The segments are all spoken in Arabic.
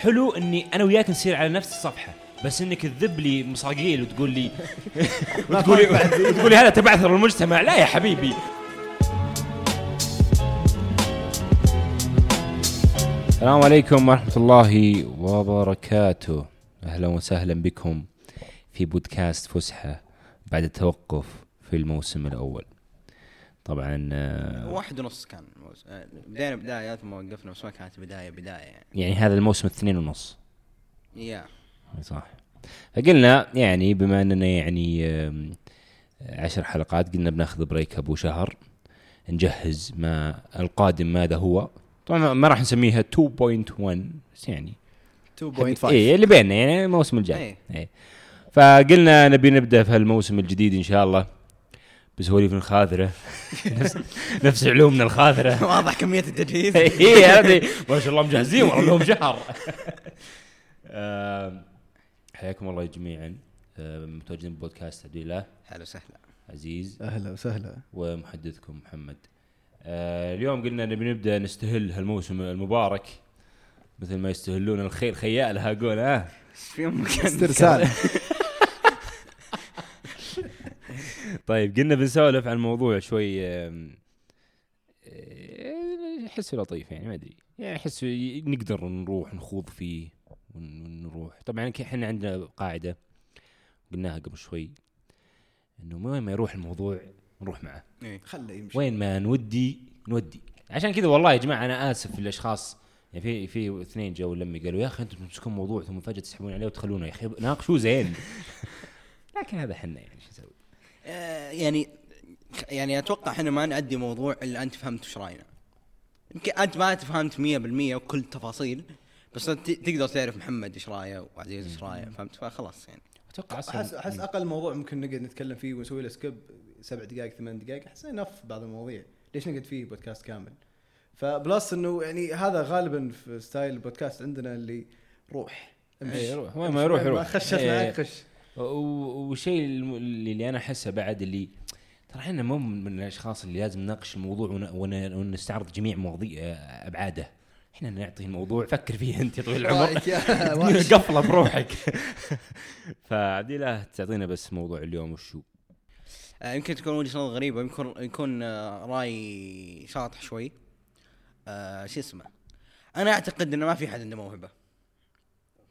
حلو إني أنا وياك نصير على نفس الصفحة بس إنك تذب لي مصاقيل وتقول لي وتقول لي وتقول لي هذا تبعثر المجتمع. لا يا حبيبي. السلام عليكم ورحمة الله وبركاته. أهلا وسهلا بكم في بودكاست فسحة بعد التوقف في الموسم الأول. طبعا آه، واحد ونص كان الموسم. آه، بدينا بداية ثم وقفنا بس ما كانت بداية بداية يعني. يعني هذا الموسم اثنين ونص. يا. صح. فقلنا يعني بما أننا يعني عشر حلقات قلنا بناخذ بريك أبو شهر نجهز ما القادم ماذا هو. طبعا ما راح نسميها 2.1 بس يعني 2.5 اي اللي بيننا يعني الموسم الجاي. إيه. اي فقلنا نبي نبدأ في هالموسم الجديد إن شاء الله. بسواليف الخاذره نفس, نفس علومنا الخاذره واضح كمية التجهيز. اي هذه ما شاء الله مجهزين والله لهم شهر. حياكم الله جميعا. متواجدين ببودكاست عبد الله. هلا وسهلا. عزيز. أهلا وسهلا. ومحدثكم محمد. آه، اليوم قلنا نبي نبدأ نستهل هالموسم المبارك. مثل ما يستهلون الخيل خيال هاقول ها. استرسال. طيب قلنا بنسولف عن موضوع شوي آم، آه، احسه لطيف يعني ما أدري. يعني احس نقدر نروح نخوض فيه ون- ونروح. طبعا إحنا عندنا قاعدة قلناها قبل شوي إنه وين ما يروح الموضوع نروح معه. إيه. خله يمشي. وين ما نودي نودي. عشان كذا والله يا جماعة أنا آسف للأشخاص. يعني في في اثنين جو لمي قالوا يا أخي أنتم تمسكون موضوع ثم فجأة تسحبون عليه وتخلونه. يا أخي ناقشوه زين. لكن هذا حنا يعني شو نسوي؟ يعني يعني أتوقع إحنا ما نأدي موضوع إلا أنت فهمت وش رأينا. يمكن أنت ما فهمت 100% وكل التفاصيل بس أنت تقدر تعرف محمد إيش رأيه وعزيز إيش رأيه فهمت؟ فخلاص يعني. أتوقع احس أحس أقل موضوع ممكن نقعد نتكلم فيه ونسوي له skip سبع دقائق ثمان دقائق أحس enough بعض المواضيع. ليش نقعد فيه بودكاست كامل؟ ف plus إنه يعني هذا غالبا في style البودكاست عندنا اللي روح. امشي. إيه، روح. وين ما يروح يروح. خشت إيه. معك خش. و- والشيء اللي أنا أحسه بعد اللي ترى إحنا مو من الأشخاص اللي لازم نناقش الموضوع ون- ون- ونستعرض جميع مواضيع أبعاده. إحنا نعطي الموضوع فكر فيه أنت طويل العمر. قفله بروحك. فعدي لا تعطينا بس موضوع اليوم وشو؟ آه، يمكن تكون وجهة نظر غريبة يمكن يكون آه، رأي شاطح شوي. آه، شو اسمه؟ أنا أعتقد إنه ما في حد عنده موهبة.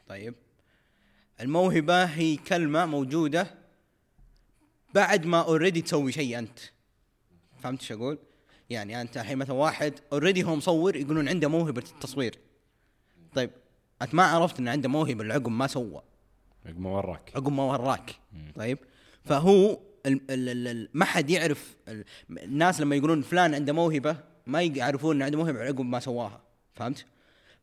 طيب. الموهبة هي كلمة موجودة بعد ما already تسوي شيء أنت. فهمت إيش أقول؟ يعني أنت الحين مثلا واحد already هو مصور يقولون عنده موهبة التصوير. طيب أنت ما عرفت انه عنده موهبة العقب ما سوى. عقب ما وراك. عقب ما وراك. طيب فهو ما حد يعرف ال الناس لما يقولون فلان عنده موهبة ما يعرفون انه عنده موهبة عقب ما سواها. فهمت؟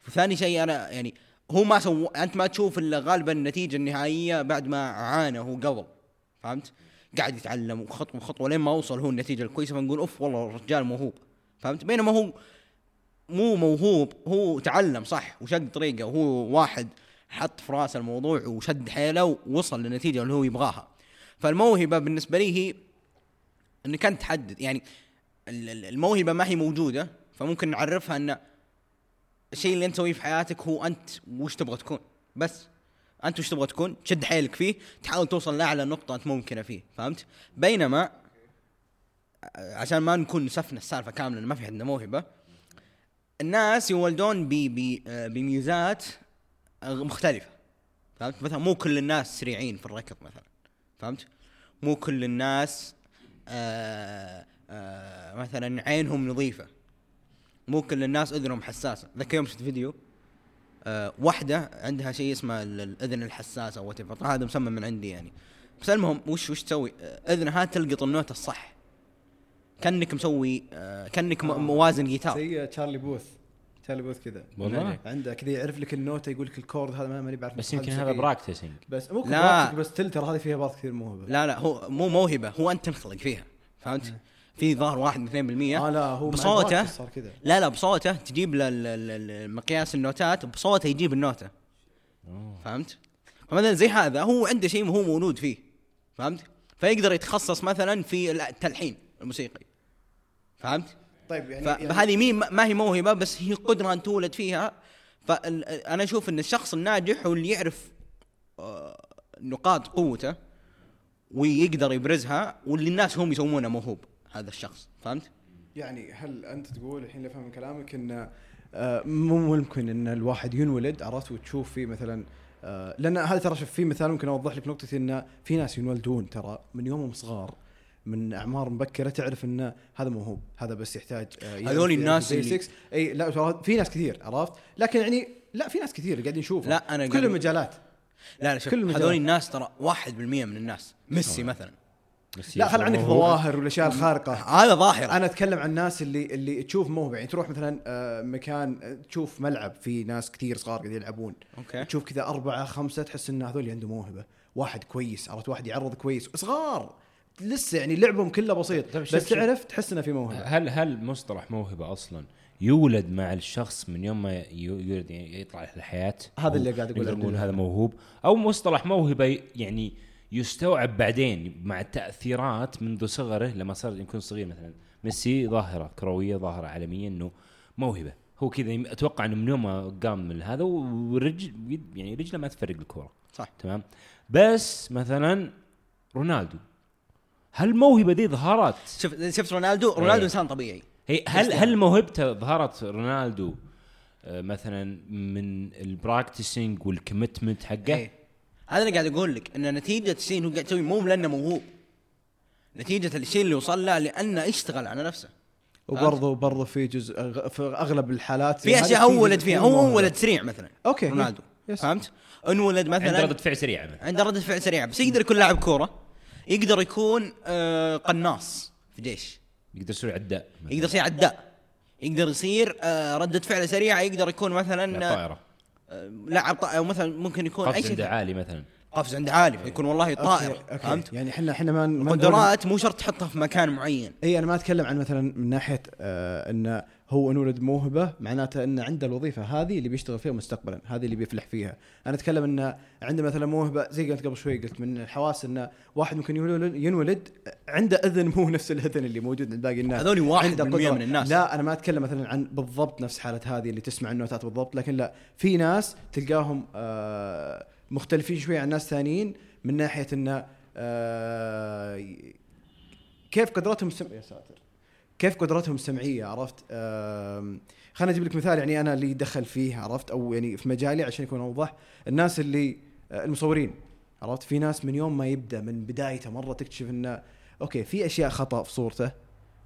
وثاني شيء أنا يعني هو ما سوى أنت ما تشوف إلا غالبا النتيجة النهائية بعد ما عانى هو قبل فهمت؟ قاعد يتعلم خطوه خطوة لين ما وصل هو النتيجة الكويسة فنقول أوف والله الرجال موهوب فهمت؟ بينما هو مو موهوب هو تعلم صح وشق طريقة وهو واحد حط في رأسه الموضوع وشد حيله ووصل للنتيجة اللي هو يبغاها فالموهبة بالنسبة لي هي إنك أنت تحدد يعني ال- ال- الموهبة ما هي موجودة فممكن نعرفها إن الشيء اللي انت تسويه في حياتك هو أنت وش تبغى تكون. بس. أنت وش تبغى تكون تشد حيلك فيه تحاول توصل لأعلى نقطة أنت ممكنة فيه فهمت؟ بينما عشان ما نكون نسفنا السالفة كاملة ما في عندنا موهبة الناس يولدون بميزات مختلفة فهمت؟ مثلا مو كل الناس سريعين في الركض مثلا فهمت؟ مو كل الناس آه آه مثلا عينهم نظيفة. مو كل الناس أذنهم حساسة. ذاك يوم شفت فيديو آه واحدة عندها شيء اسمه ال- الأذن الحساسه أو هذا مسمى من عندي يعني. بس المهم وش وش تسوي؟ آه، أذنها تلقط النوت الصح. كأنك مسوي آه كأنك م- موازن جيتار زي تشارلي بوث تشارلي بوث كذا. والله؟ عنده كذا يعرف لك النوتة يقول لك ال chord هذا ما- ماني بعرف بس يمكن هذا practicing بس مو لا. لا بس تل ترى هذه فيها بعض كثير موهبة. لا لا هو مو موهبة هو أنت تنخلق فيها. فهمت؟ في ظاهر واحد من 2% آه لا هو بصوته صار كذا. لا لا بصوته تجيب له مقياس النوتات بصوته يجيب النوتة. فهمت؟ فمثلا زي هذا هو عنده شيء هو مولود فيه. فهمت؟ فيقدر يتخصص مثلا في التلحين الموسيقي. فهمت؟ طيب يعني, يعني فهذه مي ما هي موهبة بس هي قدرة أن تولد فيها. فانا أشوف أن الشخص الناجح هو اللي يعرف آه، نقاط قوته ويقدر يبرزها واللي الناس هم يسمونه موهوب. هذا الشخص فهمت؟ يعني هل أنت تقول الحين اللي افهم من كلامك إن آه، مو ممكن إن الواحد ينولد عرفت وتشوف فيه مثلا آه، لأن هذا ترى شوف في مثال ممكن أوضح لك نقطه إن في ناس ينولدون ترى من يومهم صغار من أعمار مبكرة تعرف إن هذا موهوب هذا بس يحتاج آه، يعرف هذول الناس اللي-. أي لا ترى في ناس كثير عرفت لكن يعني لا في ناس كثير قاعدين نشوفها لا، أنا كل المجالات لا لا شوف. هذول الناس ترى 1% من الناس ميسي مثلا لا خل عندك موهوب. ظواهر والأشياء الخارقة. هذا ظاهرة. أنا أتكلم عن الناس اللي اللي تشوف موهبه يعني تروح مثلا آه، مكان آه، تشوف ملعب في ناس كثير صغار قاعدين يلعبون. أوكي. تشوف كذا أربعة خمسة تحس إن هذول عنده موهبة. واحد كويس عرفت؟ واحد يعرض كويس. صغار. لسه يعني لعبهم كله بسيط. طيب بس. تعرف تحس إنه في موهبة. هل هل مصطلح موهبة أصلا يولد مع الشخص من يوم ما يو- يولد يعني يطلع الحياة؟ هذا اللي قاعد نقول ذا. هذا موهوب؟ أو مصطلح موهبة يعني يستوعب بعدين مع التأثيرات منذ صغره لما صار يكون صغير مثلا. ميسي ظاهرة كروية ظاهرة عالمية إنه موهبة. هو كذا أتوقع إنه من يوم ما قام من هذا ورجل يعني رجله ما تفرق الكورة. صح. تمام؟ بس مثلا رونالدو. هل الموهبه دي ظهرت؟ شوف شفت رونالدو رونالدو إيه. إنسان طبيعي. هي هل هل موهبته ظهرت رونالدو آه، مثلا من ال practicing وال commitment حقه؟ إيه. هذا اللي قاعد أقول لك إن نتيجة الشيء اللي هو قاعد يسويه مو لأنه موهوب نتيجة الشيء اللي وصل له لأنه اشتغل على نفسه وبرضه برضه في جزء أغ- في أغلب الحالات في هذه أشياء هو ولد فيها هو. ولد سريع مثلا okay رونالدو yes. فهمت؟ انولد عنده مثلا ردة فعل سريعة مثلا عنده ردة فعل سريعة بس يقدر يكون لاعب كورة يقدر يكون آه قناص في جيش يقدر يسوي عداء. يقدر يصير عداء يقدر يصير آه ردة فعل سريعة يقدر يكون مثلا طائرة لاعب طائرة أو مثلا ممكن يكون أي قفز شيء عنده عالي مثلا قفز عنده عالي يكون والله طائر okay. okay. فهمت؟ يعني إحنا إحنا ما قدرات مو شرط تحطها في مكان معين إي أنا ما أتكلم عن مثلا من ناحية آه انه هو انولد موهبة معناته انه عنده الوظيفة هذه اللي بيشتغل فيها مستقبلا هذه اللي بيفلح فيها أنا أتكلم انه عنده مثلا موهبة زي قلت قبل شوي قلت من الحواس انه واحد ممكن ينولد, عنده أذن مو نفس الأذن اللي موجود عند باقي الناس هذول واحد عنده قدرة. من الناس. لا أنا ما أتكلم مثلا عن بالضبط نفس حالة هذه اللي تسمع النوتات بالضبط لكن لا في ناس تلقاهم آه مختلفين شوي عن ناس ثانيين من ناحية انه آه كيف قدرتهم. يا ساتر كيف قدرتهم السمعية عرفت؟ خليني أجيب لك مثال يعني أنا اللي دخل فيه عرفت؟ أو يعني في مجالي عشان يكون أوضح. الناس اللي آه، المصورين عرفت؟ في ناس من يوم ما يبدأ من بدايته مرة تكتشف إنه okay في أشياء خطأ في صورته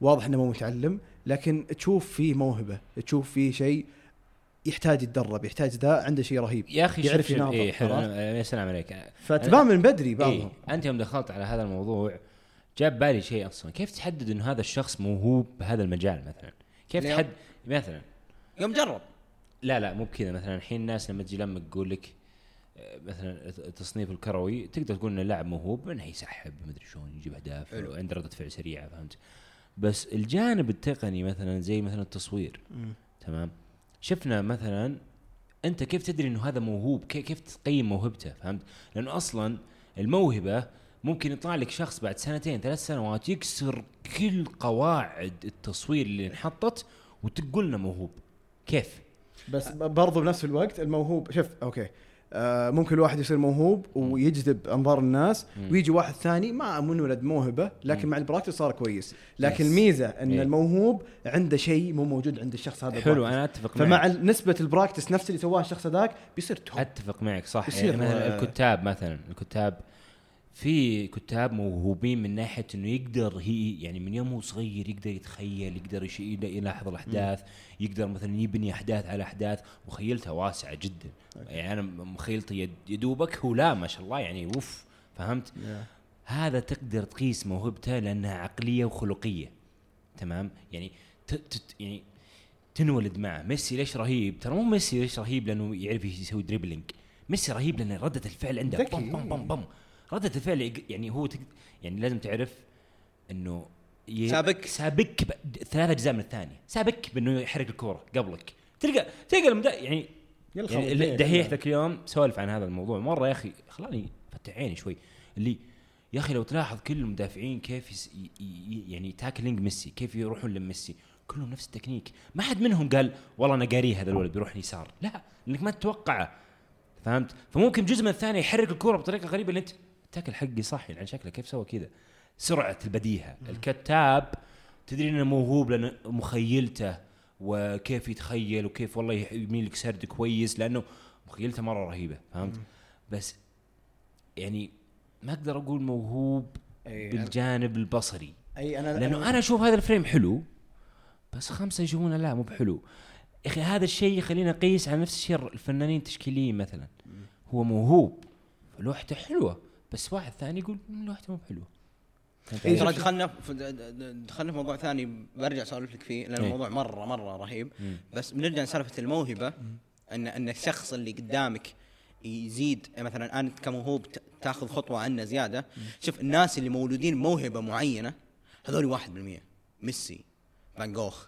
واضح إنه مو متعلم لكن تشوف فيه موهبة تشوف فيه شيء يحتاج يتدرب يحتاج ذا عنده شيء رهيب يا أخي يعرف يناظر، إيه حلو؟ أنا- يا سلام عليك. فتبان من بدري بعضهم. إيه أنت يوم دخلت على هذا الموضوع جاب بالي شيء أصلا. كيف تحدد إنه هذا الشخص موهوب بهذا المجال مثلا؟ كيف. تحدد مثلا. يوم جرب. لا لا مو بكذا. مثلا الحين الناس لما تجي لما تقول لك آه، مثلا التصنيف الكروي تقدر تقول إنه لاعب موهوب انه يسحب مدري شلون يجيب أهداف حلو. عنده ردة فعل سريعة فهمت؟ بس الجانب التقني مثلا زي مثلا التصوير مم. تمام؟ شفنا مثلا أنت كيف تدري إنه هذا موهوب؟ كي- كيف تقيم موهبته؟ فهمت؟ لأنه أصلا الموهبة ممكن يطلع لك شخص بعد سنتين ثلاث سنوات يكسر كل قواعد التصوير اللي انحطت وتقول إنه موهوب كيف بس برضو بنفس الوقت الموهوب شوف okay آه ممكن الواحد يصير موهوب ويجذب أنظار الناس مم. ويجي واحد ثاني ما منولد موهبة لكن مم. مع ال practice صار كويس لكن yes. الميزة إن إيه. الموهوب عنده شيء مو موجود عند الشخص هذا حلو ال practice. أنا أتفق فمع معك ال- نسبة ال practice نفس اللي سواه الشخص هذاك بيصير توب أتفق معك صح يعني مثلا آه، الكتاب مثلا الكتاب في كتاب موهوبين من ناحية إنه يقدر هي يعني من يوم هو صغير يقدر يتخيل يقدر يلاحظ الأحداث يقدر مثلا يبني أحداث على أحداث. وخيلته واسعة جدا. يعني أنا مخيلتي يد- يدوبك هو لا ما شاء الله يعني اوف فهمت؟ هذا تقدر تقيس موهبته لأنها عقلية وخلقية. تمام؟ يعني يعني تنولد معه. ميسي ليش رهيب؟ ترى مو ميسي ليش رهيب؟ لأنه يعرف يسوي dribbling ميسي رهيب لأن ردة الفعل عنده. بم بم بم بم. ردة الفعل يعني هو تق- يعني لازم تعرف إنه ي- سابك. سابك ب- ثلاث أجزاء من الثانية. سابك بإنه يحرك الكورة قبلك. تلقى تلقى المدا يعني يعني خلاص. اللي- دحيح ذاك اليوم سولف عن هذا الموضوع مرة يا أخي خلاني فتح عيني شوي. اللي يا أخي لو تلاحظ كل المدافعين كيف يس ي ي يعني tackling ميسي كيف يروحون لميسي كلهم نفس التكنيك. ما حد منهم قال والله أنا قاري هذا الولد بيروح يسار. لا لأنك ما تتوقعه. فهمت؟ فممكن جزء من الثاني يحرك الكورة بطريقة غريبة اللي أنت تاكل حقي صح يعني شكله كيف سوى كذا. سرعة البديهة. الكتاب تدري إنه موهوب لأن مخيلته وكيف يتخيل وكيف والله يميل لك سرد كويس لأنه مخيلته مرة رهيبة فهمت؟ بس يعني ما أقدر أقول موهوب بالجانب البصري. أي أنا لأنه أنا أشوف هذا الفريم حلو بس خمسة يشوفونه لا مو بحلو. يا أخي هذا الشيء يخلينا نقيس على نفس الشيء الفنانين التشكيليين مثلا. هو موهوب لوحته حلوة. بس واحد ثاني يقول "مم، لوحته مو بحلوة إيه،؟ ترى دخلنا في دخلنا في موضوع ثاني برجع أسولف لك فيه لأن إيه. الموضوع مره مرة رهيب. بس بنرجع لسالفة الموهبة ان إن الشخص اللي قدامك يزيد مثلا أنت كموهوب تأخذ خطوة عنه زيادة شوف الناس اللي مولودين موهبة معينة هذول 1% ميسي فان جوخ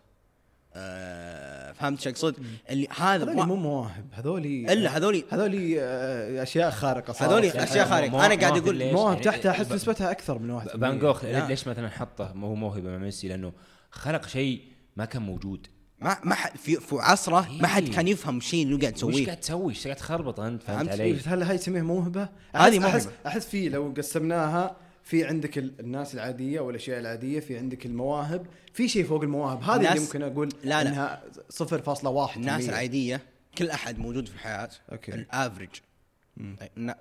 آه فهمت شو اقصد؟ اللي هذا هذول مو مواهب هذول إلا هذول هذول آه، أشياء خارقة صارت. هذول يعني أشياء خارقة. مو- أنا قاعد ليش؟ مواهب يعني تحتها أحس نسبتها أكثر من 1% فان جوخ لا. ليش مثلا حطه ما هو موهبه مع ميسي لأنه خلق شيء ما كان موجود ما ما حد في, في عصره ما حد إيه. كان يفهم الشيء اللي قاعد وش يسويه قاعد تسوي؟ إيش قاعد تخربط أنت فهمت علي؟ هل هاي تسميها موهبة؟ هذه أحس- احس. أحس في لو قسمناها في عندك ال- الناس العادية والأشياء العادية في عندك المواهب في شيء فوق المواهب. هذه اللي ممكن أقول لا، لا. إنها 0.1 الناس العاديه كل أحد موجود في الحياة okay. ال average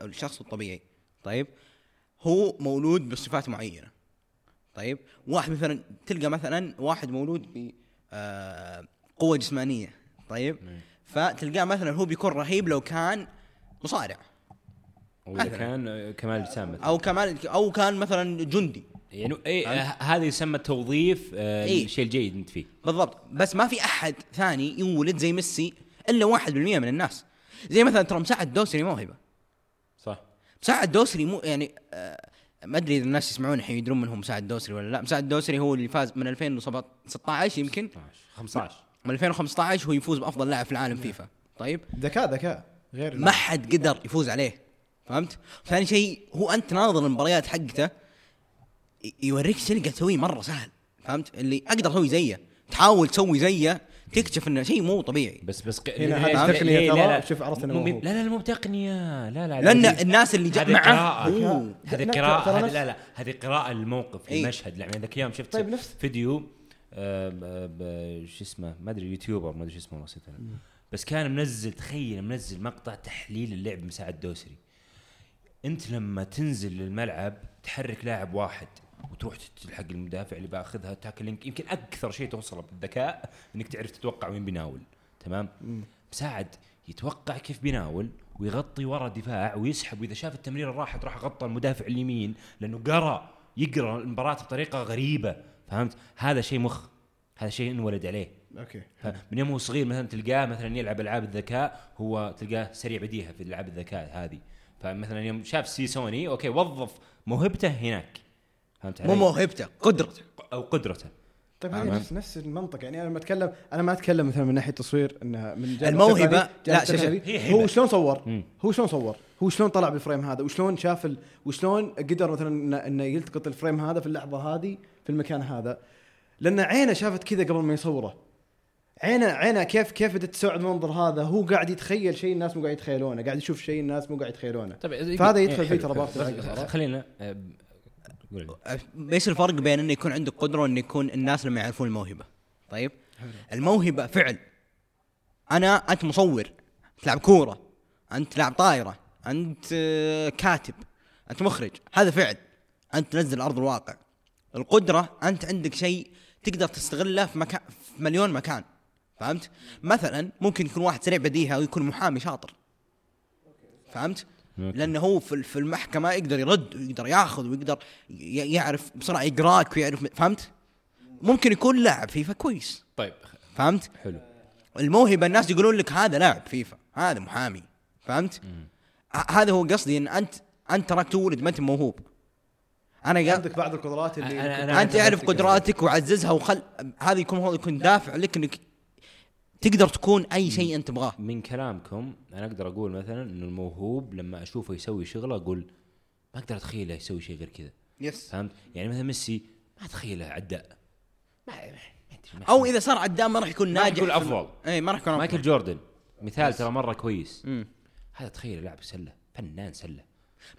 الشخص الطبيعي. طيب. هو مولود بصفات معينة. طيب. واحد مثلا تلقى مثلا واحد مولود ب آه، قوة جسمانية. طيب. فتلقاه مثلا هو بيكون رهيب لو كان مصارع. واذا. كان كمال اجسام مثلا أو كمان أو كان مثلا جندي. يعني اي آه، هذا يسمى توظيف آه، إيه. الشيء الجيد أنت فيه. بالضبط. بس ما في أحد ثاني يولد زي ميسي إلا 1% من الناس. زي مثلا ترى مساعد الدوسري موهبه صح. مساعد الدوسري مو يعني آه ما أدري إذا الناس يسمعون الحين يدرون من هو مساعد الدوسري ولا لا. مساعد الدوسري هو اللي فاز من 2016 يمكن؟ 15 من 2015 هو يفوز بأفضل لاعب في العالم فيفا. طيب؟ ذكاء ذكاء. غير ما حد قدر يفوز عليه. فهمت؟ ثاني شيء هو أنت تناظر المباريات حقته يوريك اللي قاعد تسويه مرة سهل فهمت؟ اللي أقدر أسوي زيه تحاول تسوي زيه تكتشف إنه شيء مو طبيعي. بس بس ق- هنا هذه ليه- ترى، لا- لا. شوف عرفت موهوب. لا لا لا مو بتقنية. لا لا لأن الناس اللي جاء هذه معه. هذه نفس- لا لا. هذه قراءة للموقف إيه. المشهد. يعني ذاك اليوم شفت طيب نفس- فيديو آم، آم، شو اسمه ما أدري YouTuber ما أدري شو اسمه نسيت. بس كان منزل تخيل منزل مقطع تحليل اللعب مساعد دوسري. انت لما تنزل للملعب تحرك لاعب واحد وتروح تلحق المدافع اللي باخذها tackling يمكن أكثر شيء توصله بالذكاء إنك تعرف تتوقع وين بيناول. تمام؟ مساعد يتوقع كيف بيناول ويغطي ورا دفاع ويسحب وإذا شاف التمريرة راحت راح غطى المدافع اليمين لأنه قرأ يقرأ المباراة بطريقة غريبة. فهمت؟ هذا شيء مخ هذا شيء انولد عليه. okay. من يوم هو صغير مثلا تلقاه مثلا يلعب ألعاب الذكاء هو تلقاه سريع بديهة في ألعاب الذكاء هذه. فمثلا يوم شاف سي سوني okay وظف موهبته هناك فهمت مو علي؟ موهبته قدرته أو قدرته طيب. هذه نفس نفس المنطق يعني أنا لما اتكلم أنا ما أتكلم مثلا من ناحية تصوير انها من جانب جانب لا، شوف-. هو شلون صور؟ مم. هو شلون صور؟ هو شلون طلع بال frame هذا؟ وشلون شاف ال... وشلون قدر مثلا انه يلتقط ال frame هذا في اللحظة هذه في المكان هذا؟ لأن عينه شافت كذا قبل ما يصوره. عينه عينه كيف كيف بدت تستوعب المنظر هذا؟ هو قاعد يتخيل شيء الناس مو قاعد يتخيلونه، قاعد يشوف شيء الناس مو قاعد يتخيلونه. طيب فهذا يدخل إيه، فيه حلو، ترى. بارت. خلينا آه، قول لي. إيش الفرق بين إنه يكون عندك قدرة وانه يكون الناس لما يعرفون الموهبة طيب الموهبة فعل أنا أنت مصور تلعب كورة أنت تلعب طايره أنت آه، كاتب أنت مخرج هذا فعل أنت تنزل أرض الواقع القدرة أنت عندك شيء تقدر تستغله في مكان في مليون مكان فهمت؟ مثلا ممكن يكون واحد سريع بديهة ويكون محامي شاطر. فهمت. لأنه هو في في المحكمة يقدر يرد ويقدر يأخذ ويقدر ي- يعرف بسرعة يقراك ويعرف فهمت؟ ممكن يكون لاعب فيفا كويس. طيب فهمت؟ حلو. الموهبة الناس يقولون لك هذا لاعب فيفا هذا محامي. فهمت؟ هذا هو قصدي إن انت أنت تراك تولد ما أنت موهوب. أنا. عندك بعض القدرات اللي أنا- أنا- أنت اعرف قدراتك وعززها وخل هذا يكون هو يكون دافع لك إنك تقدر تكون أي شيء أنت تبغاه. من كلامكم أنا أقدر أقول مثلا انه الموهوب لما أشوفه يسوي شغلة أقول ما أقدر أتخيله يسوي شيء غير كذا. يس فهمت؟ يعني مثلا ميسي ما أتخيله عداء. ما أو إذا صار عدام ما راح يكون ما راح ناجح. يكون أفضل. اي ما راح يكون مايكل افضل جوردن مثال ترى مرة كويس. مم. هذا تخيل لاعب سلة فنان سلة.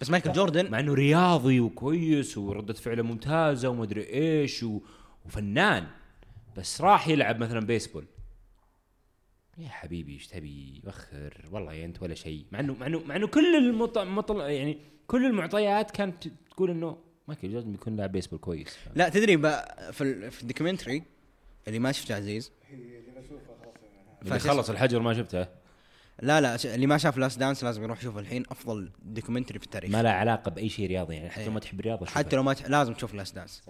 بس مايكل جوردن مع إنه رياضي وكويس وردة فعله ممتازة ومدري إيش و... وفنان. بس راح يلعب مثلا بيسبول يا حبيبي إيش تبي؟ وخر والله يا أنت ولا شيء. مع انه مع انه مع إنه كل المط... مطل... يعني كل المعطيات كانت تقول إنه مايكل جوردن بيكون لاعب بيسبول كويس. لا تدري بقى في ال- في ال documentary اللي ما شفته عزيز. اللي خلص الحجر ما شفته. لا لا اللي ما شاف Last Dance لازم يروح يشوف الحين أفضل documentary في التاريخ. ما له علاقة بأي شيء رياضي يعني حتى إيه. لو ما تحب الرياضه. حتى لو ما ت... لازم تشوف Last Dance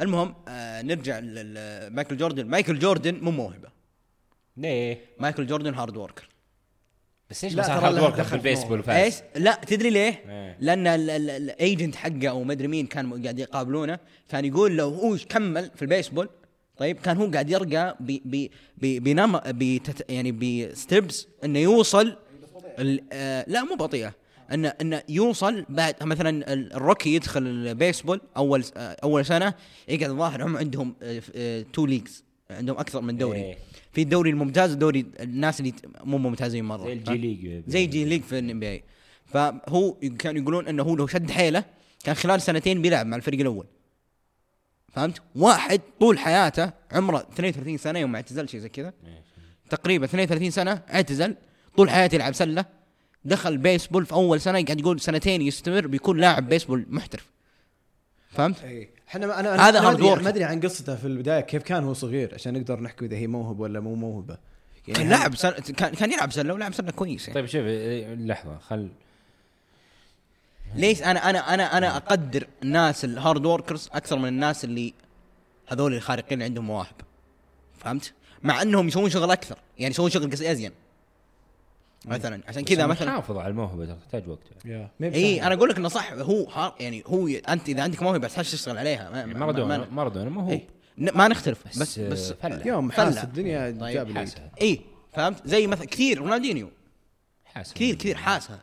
المهم آه نرجع لمايكل جوردن. مايكل جوردن مو موهبة. ليه مايكل جوردن hard worker. بس إيش لا، ما صار ترى hard worker دخل في البيسبول إيش؟ وفاز لا تدري ليه؟ إيه. لأن ال agent حقه أو مدري مين كان قاعد يقابلونه كان يقول لو هو كمل في البيسبول طيب كان هو قاعد يرقى ب ب ب بنم بتت يعني ب steps إنه يوصل آه لا مو بطيئة. إنه إنه يوصل بعد مثلا ال- ال rookie يدخل البيسبول أول آه أول سنة يقعد الظاهر هم عندهم two leagues عندهم أكثر من دوري. إيه. في الدوري الممتاز ودوري الناس اللي مو ممتازين مرة. زي الجي ليج. زي جي ليج في ال NBA فهو كانوا يقولون إنه هو لو شد حيله كان خلال سنتين بيلعب مع الفريق الأول. فهمت؟ واحد طول حياته عمره 32 سنة يوم ما اعتزل شيء زي كذا. تقريبا 32 سنة اعتزل طول حياته يلعب سلة. دخل بيسبول في أول سنة قاعد يقول سنتين يستمر بيكون لاعب بيسبول محترف. فهمت؟ إي إحنا ما أنا هذا ما work. ما أدري عن قصته في البداية كيف كان هو صغير عشان نقدر نحكي إذا هي موهبة ولا مو موهبة كان لاعب سل... كان كان يلعب سله ولعب سله كويس يعني. طيب شوف لحظة خل ليش أنا أنا أنا أنا أقدر الناس ال hard workers أكثر من الناس اللي هذول الخارقين اللي عندهم مواهب فهمت؟ مع إنهم يسوون شغل أكثر يعني يسوون شغل أزين مثلا عشان كذا مثلا حافظ على الموهبة ترى تحتاج وقت. اي أنا أقول لك إنه صح هو هار يعني هو أنت إذا عندك موهبة تحتاج تشتغل عليها ما ما- مارادونا ما- مارادونا ما هو. إيه. ن- ما نختلف بس, بس بس فلة. يوم فلة. حاس الدنيا طيب، جاب حاسها. اي فهمت؟ زي مثلا كثير رونالدينيو. حاسها. كثير كثير حاسها.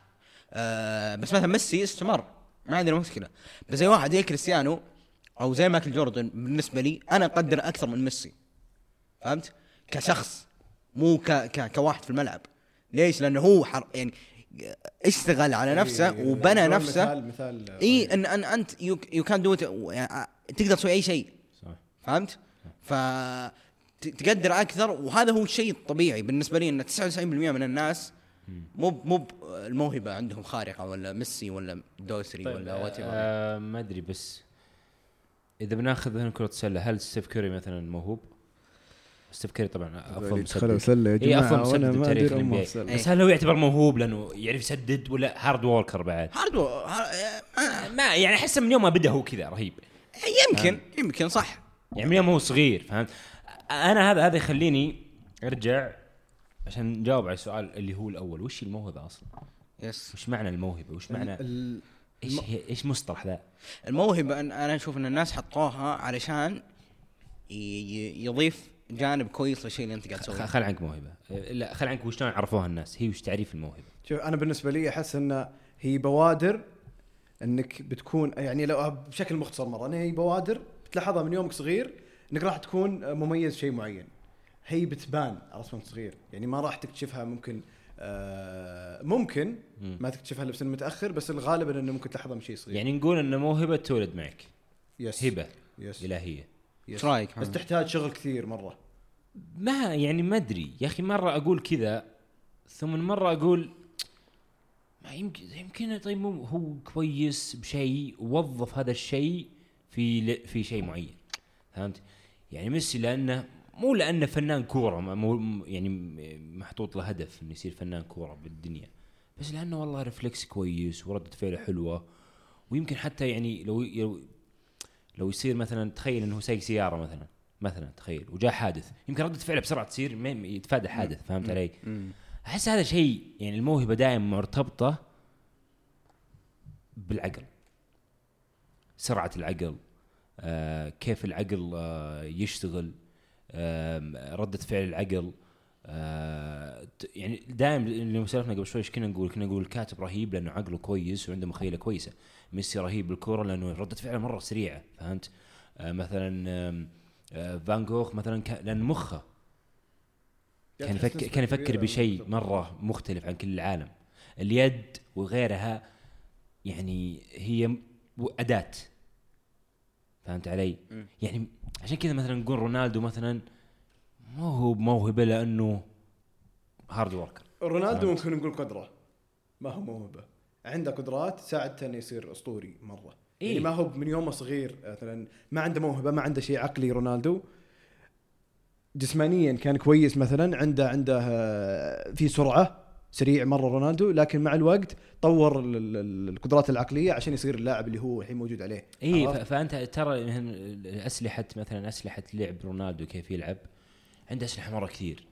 آه بس مثلا ميسي استمر ما عندنا مشكلة. بس زي واحد زي كريستيانو أو زي مايكل جوردن بالنسبة لي أنا أقدر أكثر من ميسي. فهمت؟ كشخص مو ك ك كواحد في الملعب. ليش؟ لأنه هو حر يعني اشتغل على نفسه إيه، وبنى نفسه. مثال مثال اي ان ان انت you can do تقدر تسوي أي شيء. صح فهمت؟ ف تقدر أكثر. وهذا هو الشيء الطبيعي بالنسبة لي إن 99% من الناس مو مو الموهبة عندهم خارقة ولا ميسي ولا دوسري طيب ولا what آه ما أدري بس إذا بناخذ كرة السلة هل ستيف كوري مثلا موهوب؟ ستيف كوري طبعا أفضل مسدد سله يا اي جماعة أفضل مسدد بتاريخ أدري ال أمه NBA. سله بس هل هو يعتبر موهوب لأنه يعرف يسدد ولا hard worker بعد؟ hard و- har- آه، ما يعني أحس من يوم ما بدا هو كذا رهيب يمكن يمكن صح يعني من يوم هو صغير فهمت؟ أنا هذا هذا يخليني أرجع عشان نجاوب على السؤال اللي هو الأول وش الموهبة أصلا؟ yes وش معنى الموهبة؟ وش معنى ال- إيش إيش مصطلح ذا؟ الموهبة أنا أشوف أن الناس حطوها علشان يضيف جانب كويس للشيء اللي انت قاعد تسويه. خل عنك موهبة. لا خل عنك وش شلون عرفوها الناس. هي وش تعريف الموهبة؟ شوف أنا بالنسبة لي أحس إن هي بوادر إنك بتكون يعني لو بشكل مختصر مرة إن هي بوادر بتلاحظها من يومك صغير إنك راح تكون مميز شيء معين. هي بتبان عرفت وانت صغير. يعني ما راح تكتشفها ممكن آه ممكن مم. ما تكتشفها إلا بسن متأخر بس الغالب إنه ممكن تلاحظها من شيء صغير. يعني نقول إن موهبة تولد معك. yes. هبة yes. إلهية. إيش رايك؟ بس تحتاج شغل كثير مرة. ما يعني ما أدري. يا أخي مرة أقول كذا ثم مرة أقول ما يمكن يمكن طيب مو هو كويس بشيء ووظف هذا الشيء في ل- في شيء معين. فهمت؟ يعني ميسي لأنه مو لأنه فنان كورة مو يعني محطوط له هدف إنه يصير فنان كورة بالدنيا. بس لأنه والله ريفلكس كويس وردة فعله حلوة ويمكن حتى يعني لو لو, يصير مثلا تخيل إنه سايق سيارة مثلا مثلا تخيل وجاء حادث يمكن ردة فعله بسرعة تصير يتفادى الحادث فهمت علي؟ أحس هذا شيء يعني الموهبة دائما مرتبطة بالعقل. سرعة العقل آه كيف العقل آه يشتغل آه ردة فعل العقل آه يعني دائما اللي سولفنا قبل شوي إيش كنا نقول؟ كنا نقول الكاتب رهيب لأنه عقله كويس وعنده مخيلة كويسة، ميسي رهيب بالكورة لأنه ردة فعله مرة سريعة فهمت؟ آه مثلا آه، فان جوخ مثلا كان لأن مخه كان يفكر كان يفكر كبيرة بشيء مرة مختلف عن كل العالم اليد وغيرها يعني هي أداة فهمت علي؟ يعني عشان كذا مثلا نقول رونالدو مثلا ما هو موهبة لأنه hard worker رونالدو. ممكن نقول قدرة ما هو موهبة عنده قدرات تساعدته إنه يصير أسطوري مرة. إيه. يعني ما هو من يومه صغير مثلا ما عنده موهبة ما عنده شيء عقلي رونالدو. جسمانيا كان كويس مثلا عنده عنده آه، في سرعة سريع مرة رونالدو لكن مع الوقت طور ال- ال- ال- القدرات العقلية عشان يصير اللاعب اللي هو الحين موجود عليه. اي فأنت ترى أسلحة مثلا أسلحة لعب رونالدو كيف يلعب عنده أسلحة مرة كثير.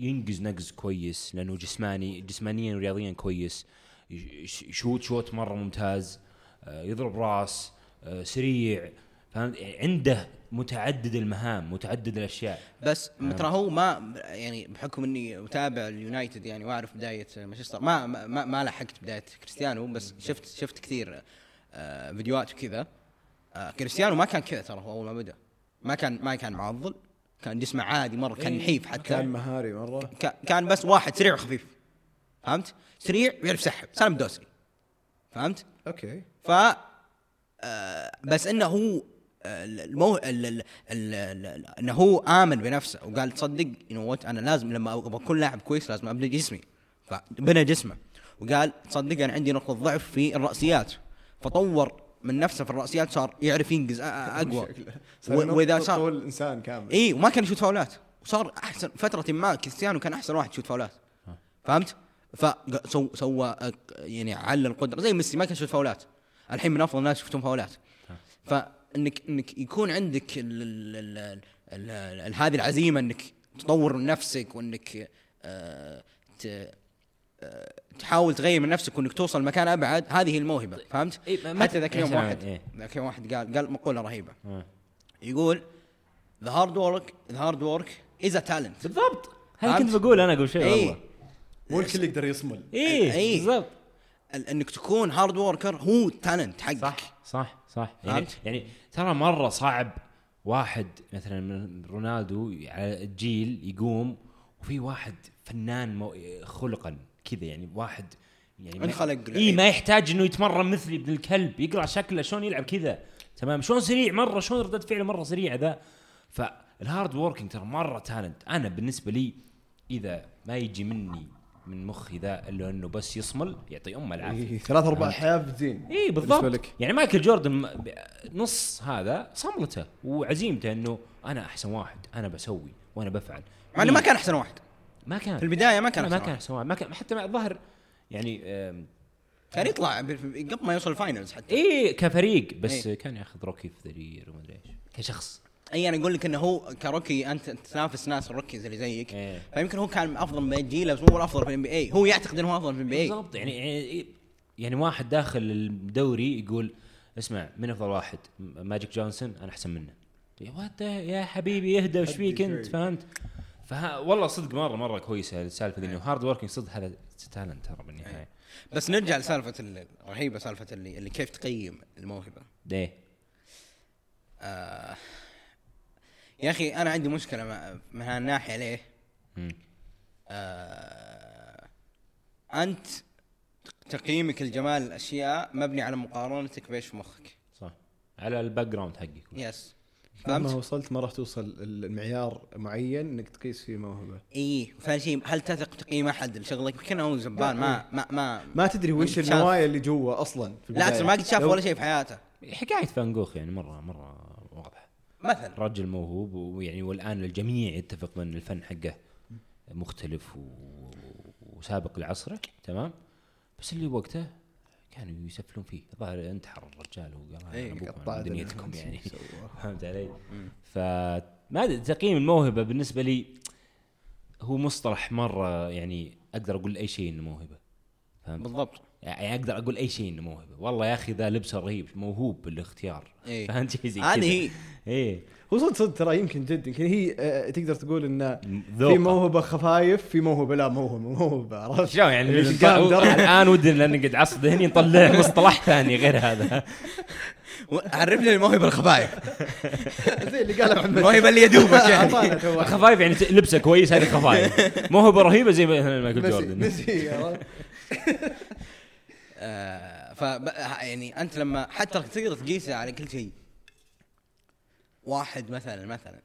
ينقز نقز كويس لأنه جسماني جسمانيا ورياضيا كويس. يشوت شوت مرة ممتاز آه، يضرب راس آه، سريع فهمت؟ عنده متعدد المهام متعدد الأشياء. بس. ترى هو ما يعني بحكم إني اتابع اليونايتد يعني وأعرف بداية مانشستر ما ما, ما, لحقت بداية كريستيانو بس شفت شفت كثير آه فيديوهات وكذا. كريستيانو ما كان كذا ترى هو أول ما بدأ. ما كان ما كان معضل كان جسمه عادي مرة كان نحيف حتى. كان مهاري مرة. كا- كان بس واحد سريع وخفيف. فهمت؟ سريع ويعرف يسحب سالم دوسري فهمت؟ أوكي. ف آه، بس إنه هو آه، المو ال- ال- ال- ال- إنه هو آمن بنفسه وقال تصدق you what أنا لازم لما أبغى أكون لاعب كويس لازم أبني جسمي. فبنى جسمه وقال تصدق أنا عندي نقطة ضعف في الرأسيات. فطور من نفسه في الرأسيات صار يعرف ينقز أ- أ- أقوى. و- وإذا صار طول إنسان كامل. اي وما كان يشوت فاولات. وصار أحسن فترة ما كريستيانو كان أحسن واحد يشوت فاولات. فهمت؟ فسوى سوى يعني على القدرة زي ميسي ما كان يشوت فاولات الحين من أفضل الناس يشوتون فاولات فانك إنك يكون عندك ال ال ال ال ال ال هذه العزيمة إنك تطور من نفسك وإنك آه تحاول تغير من نفسك وإنك توصل مكان أبعد هذه الموهبة فهمت؟ إيه، حتى ذاك اليوم إيه، واحد إيه. ذاك اليوم واحد قال قال مقولة رهيبة آه. يقول the hard work the hard work is a talent بالضبط هذا؟ كنت بقول أنا قبل شوي إيه. والله مو الكل يقدر يصمل. إيه إيه. بالضبط. إنك تكون hard worker هو talent حقك. صح صح صح. يعني, فهمت؟ يعني ترى مرة صعب واحد مثلا من رونالدو على الجيل يقوم وفي واحد فنان مو خلقا كذا يعني واحد يعني ما- انخلق اي. ما يحتاج إنه يتمرن مثلي ابن الكلب يقرأ شكله شلون يلعب كذا. تمام؟ شلون سريع؟ مرة شلون ردة فعله مرة سريعة ذا. فال hard working ترى مرة talent أنا بالنسبة لي إذا ما يجي مني من مخي ذا إلا إنه بس يصمل يعطي أمه العافية. إيه، ثلاث أرباع؟ حياة بتزين اي بالضبط. لك. يعني مايكل جوردن نص هذا صملته وعزيمته إنه أنا أحسن واحد أنا بسوي وأنا بفعل. مع انه ما إيه، كان أحسن واحد. ما كان. في البداية ما كان ما كان أحسن واحد. ما كان حتى مع الظهر يعني كان يطلع قبل ما يوصل ال finals حتى. إيه كفريق بس إيه. كان ياخذ rookie of the year وما أدري إيش. كشخص. اي أنا أقول لك إنه هو ك rookie أنت تنافس ناس ال rookies اللي زيك. إيه. فيمكن هو كان أفضل من جيله بس مو الأفضل في ال NBA هو يعتقد إنه هو أفضل في ال NBA بالضبط يعني يعني يعني واحد داخل الدوري يقول اسمع من أفضل واحد؟ ماجيك جونسون أنا أحسن منه. يا what يا حبيبي اهدى وش فيك شوي. أنت؟ فهمت؟ فها والله صدق مرة مرة كويسة السالفة ذي إنه hard working صدق هذا talent ترى بالنهاية. بس نرجع لسالفة ال- الرهيبه سالفة اللي, اللي كيف تقيم الموهبة. ليه؟ آه يا أخي أنا عندي مشكلة من هالناحيه ليه؟ آه أنت تقييمك لجمال الأشياء مبني على مقارنتك بإيش في مخك. صح. على ال background حقك. yes مهما فهمت؟ وصلت ما راح توصل المعيار معين إنك تقيس فيه موهبة. إي. ثاني شيء هل تثق تقييم أحد لشغلك؟ يمكن هو زبال ما ما ما ما تدري وش. النوايا اللي جوا أصلا في لا ما قد شاف ولا شيء في حياته. حكاية فان جوخ يعني مره مرة مثلا رجل موهوب ويعني والآن الجميع يتفق ان الفن حقه مختلف و- وسابق لعصره تمام بس اللي وقته كانوا يسفلون فيه الظاهر انتحر الرجال وقال أبوكم قطع دنيتكم. يعني. فهمت علي؟ فما تقييم الموهبة بالنسبة لي هو مصطلح مرة يعني أقدر أقول اي شيء إنه موهبة فهمت؟ بالضبط يعني أقدر أقول أي شيء إنه موهبة والله يا أخي ذا لبسه رهيب موهوب بالاختيار إيه. فهمت شيء زي هذه كذا. هي إيه هو صدق صدق ترى يمكن جد يمكن هي آه، تقدر تقول انه. في موهبة خفايف في موهبة لا موهبة موهبة عرفت؟ شلون يعني. الآن ودنا لأن قد عصد هني نطلع مصطلح ثاني غير هذا عرفني الموهبة الخفايف زي اللي قاله محمد الموهبة اللي يدوبك يعني أعطانا تو واحد. خفايف يعني لبسه كويس هذه خفايف موهبة رهيبة زي مثلا مايكل جوردن؟ آه، ف يعني أنت لما حتى تقدر تقيسها على كل شيء. واحد مثلا مثلا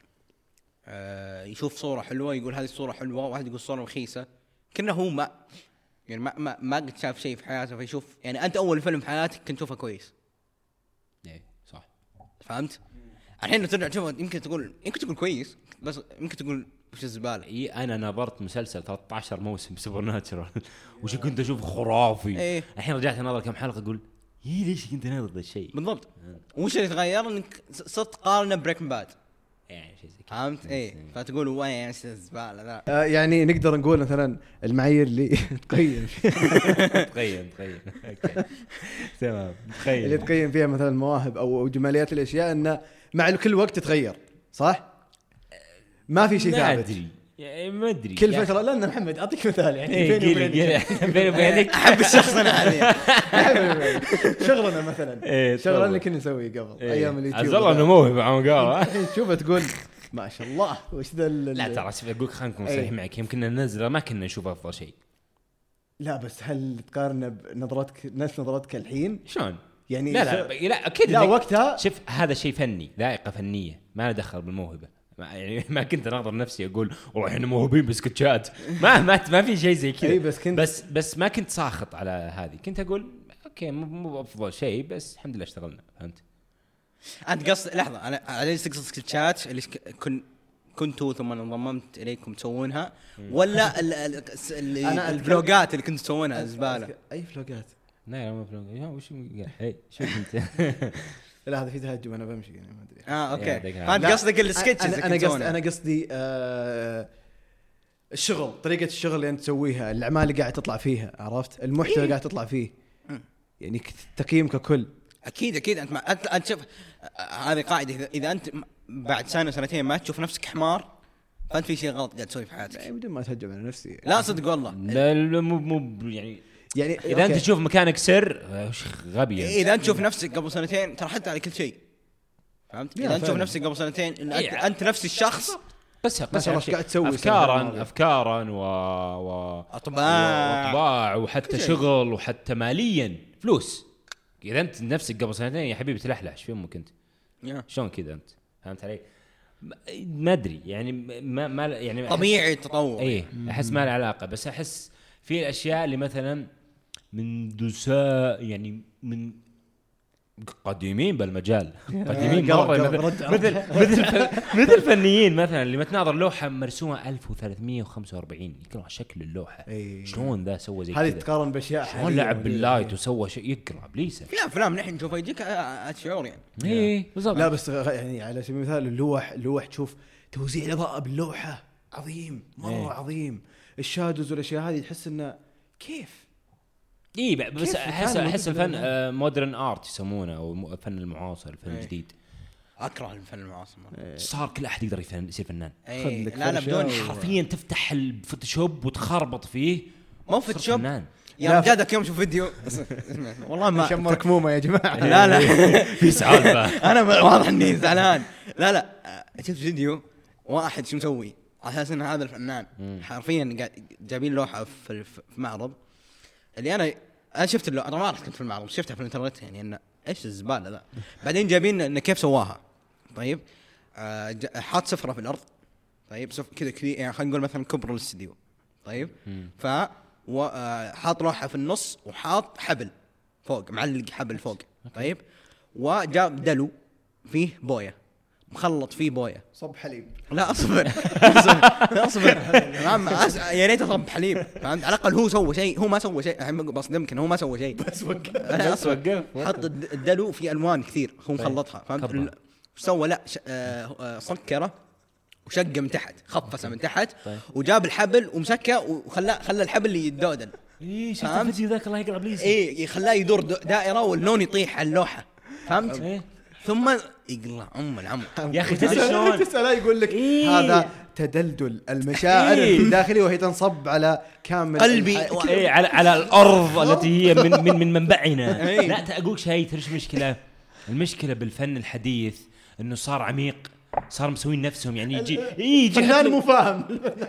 آه، يشوف صورة حلوة يقول هذه الصورة حلوة واحد يقول صورة رخيصة. كنا هو ما يعني ما ما, ما قد شاف شيء في حياته فيشوف يعني أنت أول فيلم في حياتك كنت تشوفه كويس. إيه، صح. فهمت؟ الحين لو ترجع تشوفه يمكن تقول يمكن تقول كويس بس يمكن تقول وش الزبالة؟ إي أنا نظرت مسلسل 13 موسم سوبر ناتشرال وش كنت أشوف خرافي. إيه. الحين رجعت أناظر كم حلقة أقول يي ليش كنت أناظر ذا الشيء؟ بالضبط. وش اللي تغير؟ إنك صرت تقارنه Breaking Bad. يعني شيء زي كذا. فهمت؟ إيه فتقول وين إيش الزبالة ذا؟ آه، يعني نقدر نقول مثلا المعايير اللي تقيم. تقيم تقيم. تمام تخيل اللي تقيم فيها مثلا المواهب أو أو جماليات الأشياء إنه مع كل وقت تتغير صح؟ ما في شيء ما ثابت. أدري. يعني ما أدري. كل يعني- فتره لأن محمد أعطيك مثال يعني إيه بيني وبينك. قيلي بيني وبينك. أحب الشخص أنا حاليا شغلنا مثلا. إيه، شغلنا. اللي كنا نسويه قبل إيه. أيام اليوتيوب عز الله إنه موهبه عم قال. الحين تشوفه تقول ما شاء الله وش ذا لا ترى شوف أقول خلينا نكون إيه. صريح معك. يمكن ننزله ما كنا نشوف أفضل شيء. لا بس هل تقارنه بنظرتك نفس نظرتك الحين؟ شلون؟ يعني لا لا لا أكيد لا وقتها شوف هذا شيء فني ذائقة فنية ما له دخل بالموهبة. ما يعني ما كنت أناظر نفسي أقول والله إحنا موهوبين بسكتشات. ما ما ما في شيء زي كذا. إي بس كنت بس بس ما كنت ساخط على هذه. كنت أقول أوكي مو مو بأفضل شيء بس الحمد لله اشتغلنا. فهمت؟ أنت قصد لحظة أنا على ليش تقصد سكتشات؟ اللي ك- كن كنتوا ثم انضممت إليكم تسوونها؟ ولا ال- ال- أنا الفلوجات اللي كنتوا تسوونها زبالة. أي vlogات لا لا ما في يا وش شو كنت لا هذا في تهجم أنا بمشي يعني ما أدري. آه okay. فانت قصدك ال sketches أنا قصدي. أنا قصدي آه الشغل طريقة الشغل اللي أنت تسويها الأعمال اللي قاعد تطلع فيها عرفت؟ المحتوى اللي قاعد تطلع فيه. يعني تقييم ككل. أكيد أكيد. أنت ما انت, أنت شوف آه، هذه قاعدة. إذا- إذا أنت بعد سنة سنتين ما تشوف نفسك حمار فأنت في شيء غلط قاعد تسوي في حياتك. يعني بدون ما أتهجم على نفسي. لا صدق والله. لا لا مو مو يعني يعني إذا أنت أوكي. تشوف مكانك سر آه، غبي أنت. إذا أنت تشوف نفسك قبل سنتين ترى حتى على كل شيء فهمت؟ إذا أنت تشوف. نفسك قبل سنتين إن أنت, إيه. أنت نفس الشخص بس بس شيء. قاعد تسوي افكارا افكارا و, و... أطباع وأطباع وحتى. شغل وحتى ماليا فلوس إذا أنت نفسك قبل سنتين يا حبيبي تلحلح شو أمك أنت؟ شلون كذا أنت؟ فهمت علي؟ ما- أدري يعني ما ما يعني طبيعي التطور اي أحس ما له علاقة بس أحس في الأشياء اللي مثلا من دساء يعني من قديمين بالمجال. قديمين مرة. مثل مثل مثل مثل فنيين مثلا اللي ما تناظر لوحة مرسومة 1345 يكره شكل اللوحة. شلون ذا سوى زي هذه كذا؟ تقارن بأشياء شلون لعب. بال light وسوى شيء؟ يقرا ابليسه في افلام نحن نشوفها يجيك الشعور يعني. إي بالضبط. لا بس يعني على سبيل المثال اللوح اللوح تشوف توزيع الإضاءة باللوحة. عظيم مرة. عظيم. ال shadows والأشياء هذه تحس إنه كيف؟ إي بس احس أحس الفن؟ modern art يسمونه أو الفن المعاصر الفن إيه. الجديد أكره الفن المعاصر. مرة. صار كل أحد يقدر يفن- يصير فنان. إيه، خذ لك لا لا بدون حرفيا تفتح ال Photoshop وتخربط فيه مو فنان. يا رجال ذاك يوم شوف فيديو. والله ما شمرك مومه يا جماعة. لا لا. في سالفة. أنا واضح إني زعلان. لا لا آه، شفت فيديو واحد شو مسوي؟ على أساس إن هذا الفنان حرفيا جايبين لوحة في معرض اللي أنا أنا شفت اللوحه أنا ما رحت كنت في المعرض شفتها في الإنترنت يعني إنه إيش الزبالة ذا؟ بعدين جايبين إنه كيف سواها؟ طيب آه، حاط سفرة في الأرض طيب سف كذا كذا يعني خلينا نقول مثلا كبر الاستديو طيب ف آه، حاط لوحة في النص وحاط حبل فوق معلق حبل فوق طيب وجاب دلو فيه بوية. مخلط فيه بويه. صب حليب. لا أصبر. أصبر. أصبر. تمام يا ريت أصب حليب. فهمت؟ على الأقل هو سوى شيء. هو ما سوى شيء. بصدمك انه هو ما سوى شيء. بس وقف. بس وقف. حط الد- الدلو في ألوان كثير. هو مخلطها. فهمت؟ سوى لا ش... آه آه سكرة وشقة من تحت. خفسة من تحت. طيب. وجاب الحبل ومسكه وخلاه خلى الحبل يتدودل اي شفت؟ الفيديو ذاك؟ الله يقرا ابليس إيه خلاه يدور د- دائرة واللون يطيح على اللوحة. فهمت؟ إيه. ثم يقلع أم العم يا أخي تدري شلون تسأله يقول لك إيه. هذا تدلدل المشاعر إيه. الداخليه وهي تنصب على كامل قلبي و- اي على على الأرض التي هي من من من منبعنا إيه. لا أقول شيء ترى شو المشكلة المشكلة بالفن الحديث إنه صار عميق صار مسوين نفسهم يعني يجي إيه، يجي فنان مو فاهم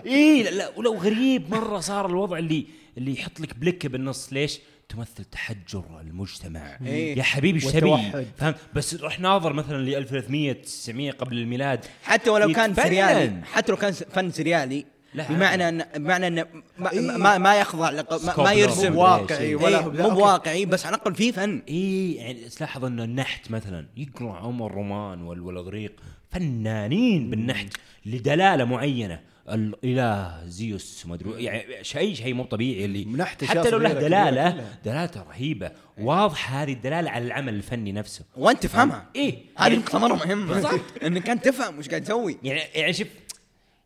اي لا, لا ولو غريب مرة صار الوضع اللي اللي يحط لك بلكه بالنص ليش؟ تمثل تحجر المجتمع إيه. يا حبيبي إيش تبي؟ فهمت بس روح ناظر مثلا ل 1300 900 قبل الميلاد حتى ولو كان يتفنن. سريالي حتى لو كان فن سريالي لا، بمعنى ان بمعنى انه ما, إيه. ما, ما يخضع لق... ما, ما يرسم. واقعي إيه، ولا إيه مو أوكي. بواقعي بس على الأقل في فن اي يعني تلاحظ إنه النحت مثلا يقرأ عمر رومان وال- والإغريق فنانين بالنحت لدلالة معينة الإله زيوس ما أدري يعني شيء شيء مو طبيعي اللي حتى لو له دلالة. دلالته رهيبة. واضحة هذه الدلالة على العمل الفني نفسه. وأنت تفهمها. إيه. هذه يعني- نقطه مره مهمه إنك أنت تفهم وش قاعد تسوي. يعني يعني شوف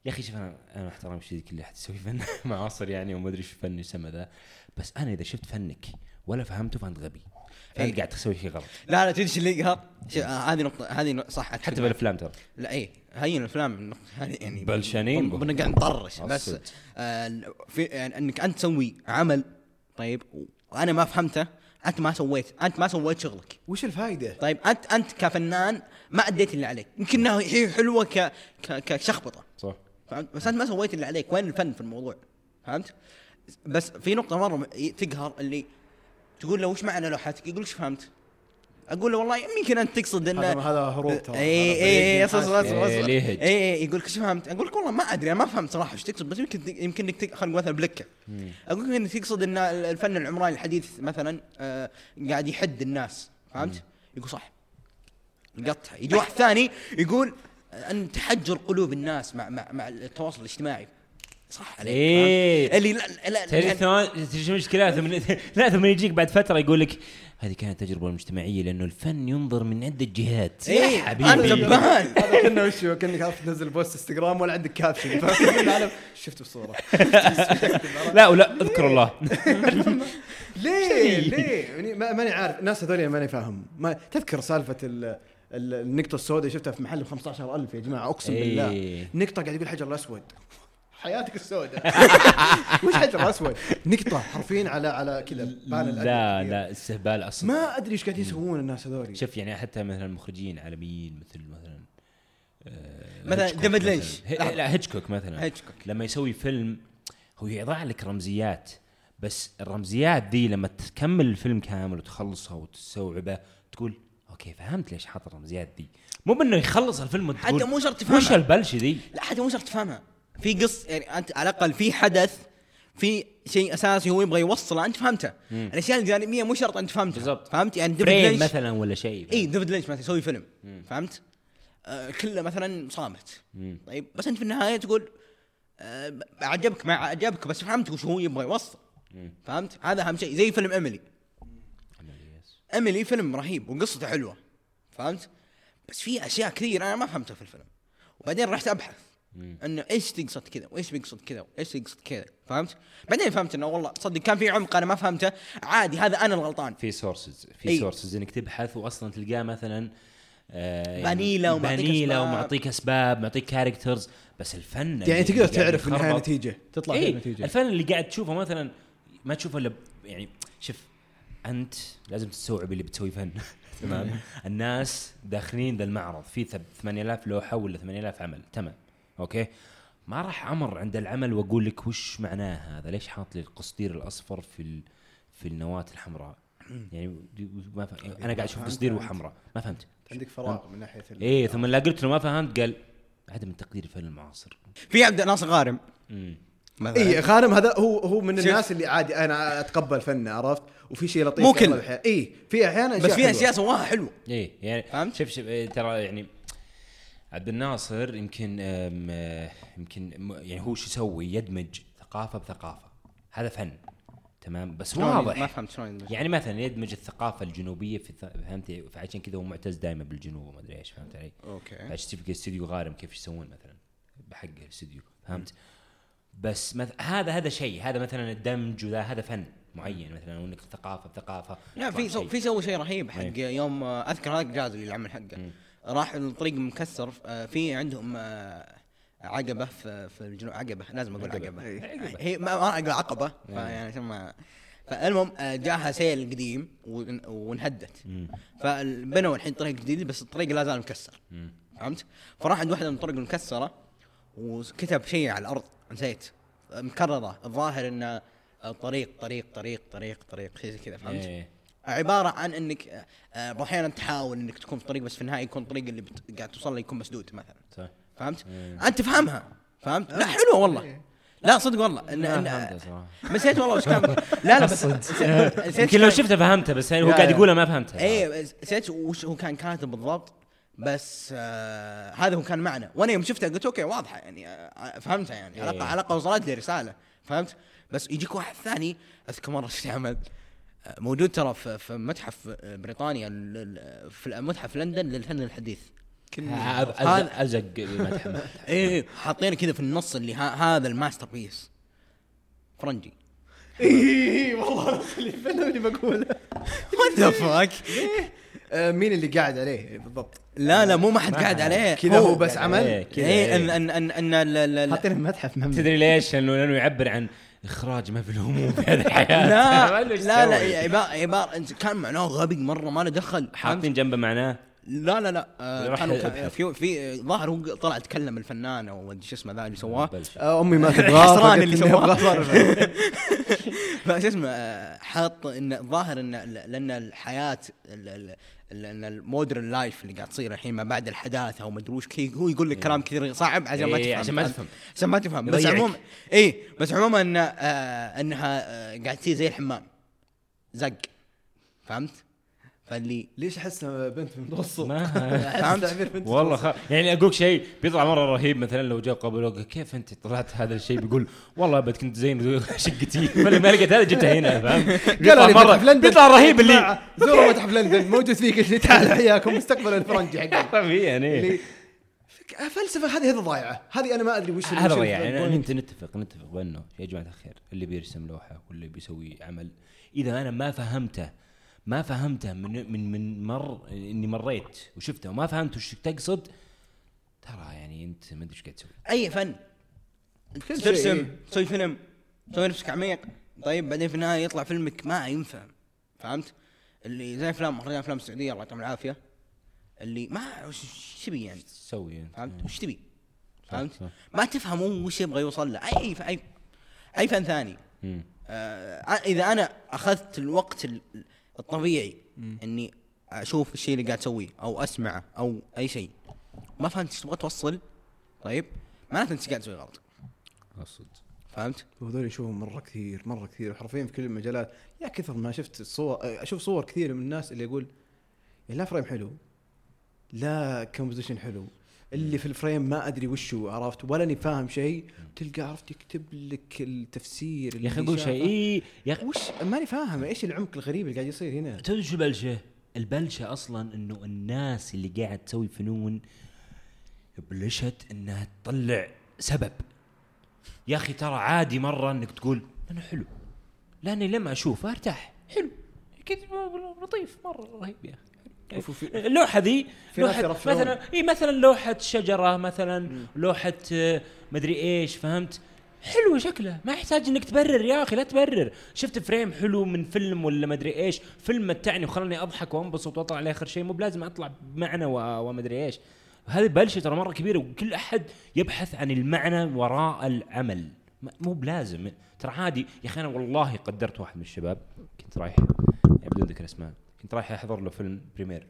يا أخي شوف أنا أنا احترم شديد كل احد يسوي فن معاصر يعني وما أدري إيش فن يسمى ذا. بس أنا إذا شفت فنك ولا فهمته فانت غبي. فانت. قاعد تسوي شيء غلط لا لا تدري اللي يقهر؟ آه، هذه نقطة هذه صح حتى. بالأفلام ترى لا إيه هي الأفلام يعني بلشانين. بنقعد نطرش بس الصدق. آه في يعني إنك أنت تسوي عمل طيب وأنا ما فهمته أنت ما سويت أنت ما سويت شغلك وش الفائده؟ طيب أنت أنت كفنان ما أديت اللي عليك يمكن إنها هي حلوة ك ك كشخبطة صح فهمت بس أنت ما سويت اللي عليك وين الفن في الموضوع فهمت بس في نقطة مرة تقهر اللي تقول له وش معنى لوحتك يقول إيش فهمت. أقول له والله يمكن أنت تقصد إنه هذا هروب ترى اي اي اصبر اصبر. اصبر إيه،؟ اي يقول لك إيش فهمت؟ أقول لك والله ما أدري أنا ما فهمت صراحة إيش تقصد بس يمكن يمكن إنك خلينا نقول مثلا بلكة. أقول لك انك تقصد إن الفن العمراني الحديث مثلا آه قاعد يحد الناس فهمت؟ يقول صح. قطع يجي واحد ثاني يقول أن تحجر قلوب الناس مع مع مع التواصل الاجتماعي. صح عليك. إيه. فهمت؟ اللي لا لا تدري ثواني تدري شو المشكلة؟ ثم لا ثم يجيك بعد فترة يقول لك هذه كانت تجربة مجتمعية لأنه الفن ينظر من عده جهات يا أنا حبيبي. جبان. هذا كنا وش؟ كأنك عارف تنزل post إنستغرام ولا عندك caption فاهم؟ شفت الصورة لا ولا اذكر الله. ليه؟ ليه؟ يعني ما- ماني عارف. الناس هذول ماني فاهم. ما تذكر سالفة ال ال- النقطة السوداء شفتها في محل ب 15000 يا جماعة أقسم إيه. بالله. نقطة قاعد يقول حجر الأسود. حياتك السوداء وش حجر اسود نقطة حرفيا على على كذا لا. لا استهبال أصلا ما أدري إيش قاعدين يسوون الناس هذول شوف يعني حتى مثلا مخرجين عالميين مثل مثلا آه، مثلا ديفيد. لينش. لا هيتشكوك مثلا هيتشكوك. لما يسوي فيلم هو يضع لك رمزيات بس الرمزيات دي لما تكمل الفيلم كامل وتخلصه وتستوعبه تقول okay فهمت ليش حاط الرمزيات دي مو بإنه يخلص الفيلم وتقول حتى مو شرط تفهمها. وش البلش ذي لا حتى مو شرط تفهمها في قص يعني أنت على الأقل في حدث في شيء أساسي هو يبغى يوصله أنت فهمته. الأشياء الجانبية مو شرط أنت فهمتها. بالضبط. فهمت؟ يعني ديفيد لينش مثلا ولا شيء. إي ديفيد لينش مثلا يسوي فيلم. فهمت؟ آه كله مثلا صامت. مم. طيب بس أنت في النهاية تقول آه عجبك ما عجبك بس فهمت وش هو يبغى يوصل. مم. فهمت؟ هذا أهم شيء. زي فيلم ايميلي ايميلي فيلم رهيب وقصته حلوة. فهمت؟ بس في أشياء كثير أنا ما فهمتها في الفيلم. وبعدين رحت أبحث. مم. إنه إيش تقصد كذا؟ وإيش بيقصد كذا؟ وإيش يقصد كذا؟ فهمت؟ بعدين فهمت إنه والله صدق كان في عمق أنا ما فهمته. عادي هذا أنا الغلطان. في sources في إي. sources إنك تبحث واصلا تلقاه مثلا آه بانيلة ومعطيك بانيلة أسباب. ومعطيك أسباب معطيك characters بس الفن يعني اللي تقدر تعرف بالنهايه يخربط- نتيجه تطلع إي فيها نتيجه الفن اللي قاعد تشوفه مثلا ما تشوفه إلا يعني شوف أنت لازم تستوعب اللي بتسوي فن. تمام؟ الناس داخلين ذا المعرض في ثب- 8000 لوحة ولا 8000 عمل تمام. أوكي؟ ما راح أمر عند العمل وأقول لك وش معناه هذا؟ ليش حاط لي القصدير الأصفر في ال... في النواة الحمراء؟ يعني ما ف... أنا قاعد أشوف قصدير. وحمراء. ما فهمت. عندك فراغ من ناحية ال- إيه ثم لا قلت له ما فهمت قال عدم التقدير الفن المعاصر. في عبد الناصر غارم. مثلا. اي غانم هذا هو هو من. الناس اللي عادي أنا أتقبل فنه عرفت؟ وفي شيء لطيف الأحيان. اي في أحيانا بس في حلوة. اشياء سواها حلوة. إيه يعني فهمت؟ شوف شوف إيه، ترى يعني عبد الناصر يمكن آه، يمكن يعني هو شو يسوي يدمج ثقافة بثقافة هذا فن تمام بس شلون- ما واضح فهمت شلون يدمج. يعني مثلا يدمج الثقافة الجنوبية في فهمت فعشان كذا هو معتز دائما بالجنوب وما أدري إيش فهمت علي؟ أوكي عشان تشوف استوديو غارم كيف يسوون مثلا بحق الاستوديو فهمت؟ بس مث... هذا هذا شيء هذا مثلا الدمج وذا هذا فن معين مثلا وإنك ثقافة بثقافة لا في سو. في سوى شيء رهيب حق إيه. يوم آه، أذكر هذاك جاز اللي العمل حقه. راح الطريق مكسر آه، في عندهم آه، عقبة في في الجنوب عقبة لازم أقول عقبة. عقبة إيه. هي ما ما أقول عقبة فيعني عشان ما فالمهم آه، جاها سيل قديم ون- وانهدت. فبنوا الحين طريق جديد بس الطريق لا زال مكسر. فهمت؟ فراح عند واحدة من الطرق المكسرة وكتب شيء على الأرض نسيت مكررة الظاهر انه طريق طريق طريق طريق طريق شيء زي كذا فهمت؟ إيه. عبارة عن إنك آه، آه، أحيانا تحاول إنك تكون في طريق بس في النهاية يكون الطريق اللي بت- قاعد توصل له يكون مسدود مثلا. صح. فهمت؟ إيه. أنت تفهمها. فهمت؟ لا حلوة والله. لا صدق والله. إن إن نسيت والله وش كان. لا لا بس يمكن لو شفتها فهمتها بس هو قاعد لا. يقولها ما فهمتها إيه نسيت وش هو كان كاتب بالضبط بس آه هذا هو كان معنى. وأنا يوم شفتها قلت أوكي واضحة يعني آه فهمتها يعني. إيه. علاقه علاقه وصلت لي رساله فهمت؟ بس يجيك واحد ثاني أذكر مرة شفت عمل. آه، موجود ترى في, في متحف بريطانيا ال- ال- في متحف لندن للفن الحديث. هذا أزق المدح إيه حاطينه كذا في النص اللي هذا ال masterpiece فرنجي. اي والله اللي فيلم اللي بقوله what the fuck مين اللي قاعد عليه بالضبط؟ لا لا مو ما حد قاعد. عليه. كذا هو بس إيه، عمل؟ إيه إيه. ان ان ان إن ال- ال- ال- حاطين المتحف محمد تدري ليش؟ لأنه لأنه يعبر عن إخراج ما في الهموم في هذه الحياة لا لا لا عبارة انت كان معناه غبي مرة ما له دخل؟ حاطين جنبه معناه لا لا لا آه كانوا. في في ظاهر هو طلع تكلم الفنان أو شو اسمه ذا اللي سواه. آه، أمي ما تبغاه حسران فقلت اللي سواه. فشو اسمه آه، حاط ان الظاهر ان لأن الحياة ال- ال- لأن ال modern life اللي قاعد تصير الحين ما بعد الحداثة وما وش هو يقول لك كلام كثير صعب عشان ما إيه، تفهم عشان ما تفهم. عشان ما تفهم بس. عموما اي بس عموما ان آه إنها آه قاعد تصير زي الحمام زق فهمت؟ فاللي ليش أحس بنت في المتوسط ما- فهمت والله في خ... يعني أقولك شيء بيطلع مرة رهيب مثلا لو جاء قبل كيف أنت طلعت هذا الشيء؟ بيقول والله أبد كنت زين شقتي. ما لقيت هذا جبتها هنا فاهم؟ قالوا لي بيطلع متحف لندن. بيطلع رهيب اللي زوروا متحف لندن موجود فيه كل شيء تعالوا حياكم مستقبل الفرنجي حقنا طبيعي يعني. اللي فك- فلسفة هذه هذه ضايعة. هذه أنا ما أدري وش هذا ال- يعني. أنت نتفق نتفق بأنه يا جماعة الخير اللي بيرسم لوحة واللي بيسوي عمل إذا أنا ما فهمته ما فهمته من من من مر إني مريت وشفته وما فهمت وش تقصد ترى يعني أنت ما أدري إيش قاعد تسوي أي فن ترسم. تسوي فيلم تسوي نفسك عميق طيب بعدين في النهاية يطلع فيلمك ما ينفع فهمت؟ اللي زي افلام مهرجان أفلام السعودية الله يعطيهم العافية اللي ما وش تبي يعني إيش تسوي أنت فهمت؟ وش تبي؟ فهمت؟ صح. ما تفهم هو وش يبغى يوصل له أي اي أي فن ثاني. آه إذا أنا أخذت الوقت ال- الطبيعي إني أشوف الشيء اللي قاعد أسويه أو أسمعه أو أي شيء. ما فهمت إيش تبغى توصل طيب؟ معناته أنت قاعد تسوي غلط. اقصد فهمت؟ وهذول يشوفهم مرة كثير مرة كثير وحرفيا في كل المجالات. يا كثر ما شفت صور أشوف صور كثير من الناس اللي يقول لا frame حلو. لا composition حلو. اللي في ال frame ما أدري وشو عرفت؟ ولا أني فاهم شيء. تلقى عرفت؟ يكتب لك التفسير يا أخي أقول شيء. إي يا أخي وش؟ ماني فاهم. إيش العمق الغريب اللي قاعد يصير هنا؟ تدري شو البلشه؟ البلشة أصلا إنه الناس اللي قاعد تسوي فنون بلشت إنها تطلع سبب. يا أخي ترى عادي مرة إنك تقول أنا حلو. لأني لما اشوفه أرتاح. حلو. كذا لطيف مرة رهيب يا أخي. اللوحه ذي في ناس لوحه. مثلا اي مثلا لوحة شجرة مثلا لوحة آه، مدري إيش فهمت؟ حلو شكله ما يحتاج إنك تبرر يا أخي لا تبرر. شفت فريم حلو من فيلم ولا مدري إيش؟ فيلم متعني وخلاني أضحك وأنبسط وأطلع على آخر شيء مو بلازم أطلع بمعنى ومدري إيش. هذه بلشه ترى مرة كبيرة وكل أحد يبحث عن المعنى وراء العمل. مو بلازم. ترى عادي يا أخي أنا والله قدرت واحد من الشباب كنت رايح بدون ذكر أسماء. كنت رايح أحضر له فيلم بريمير.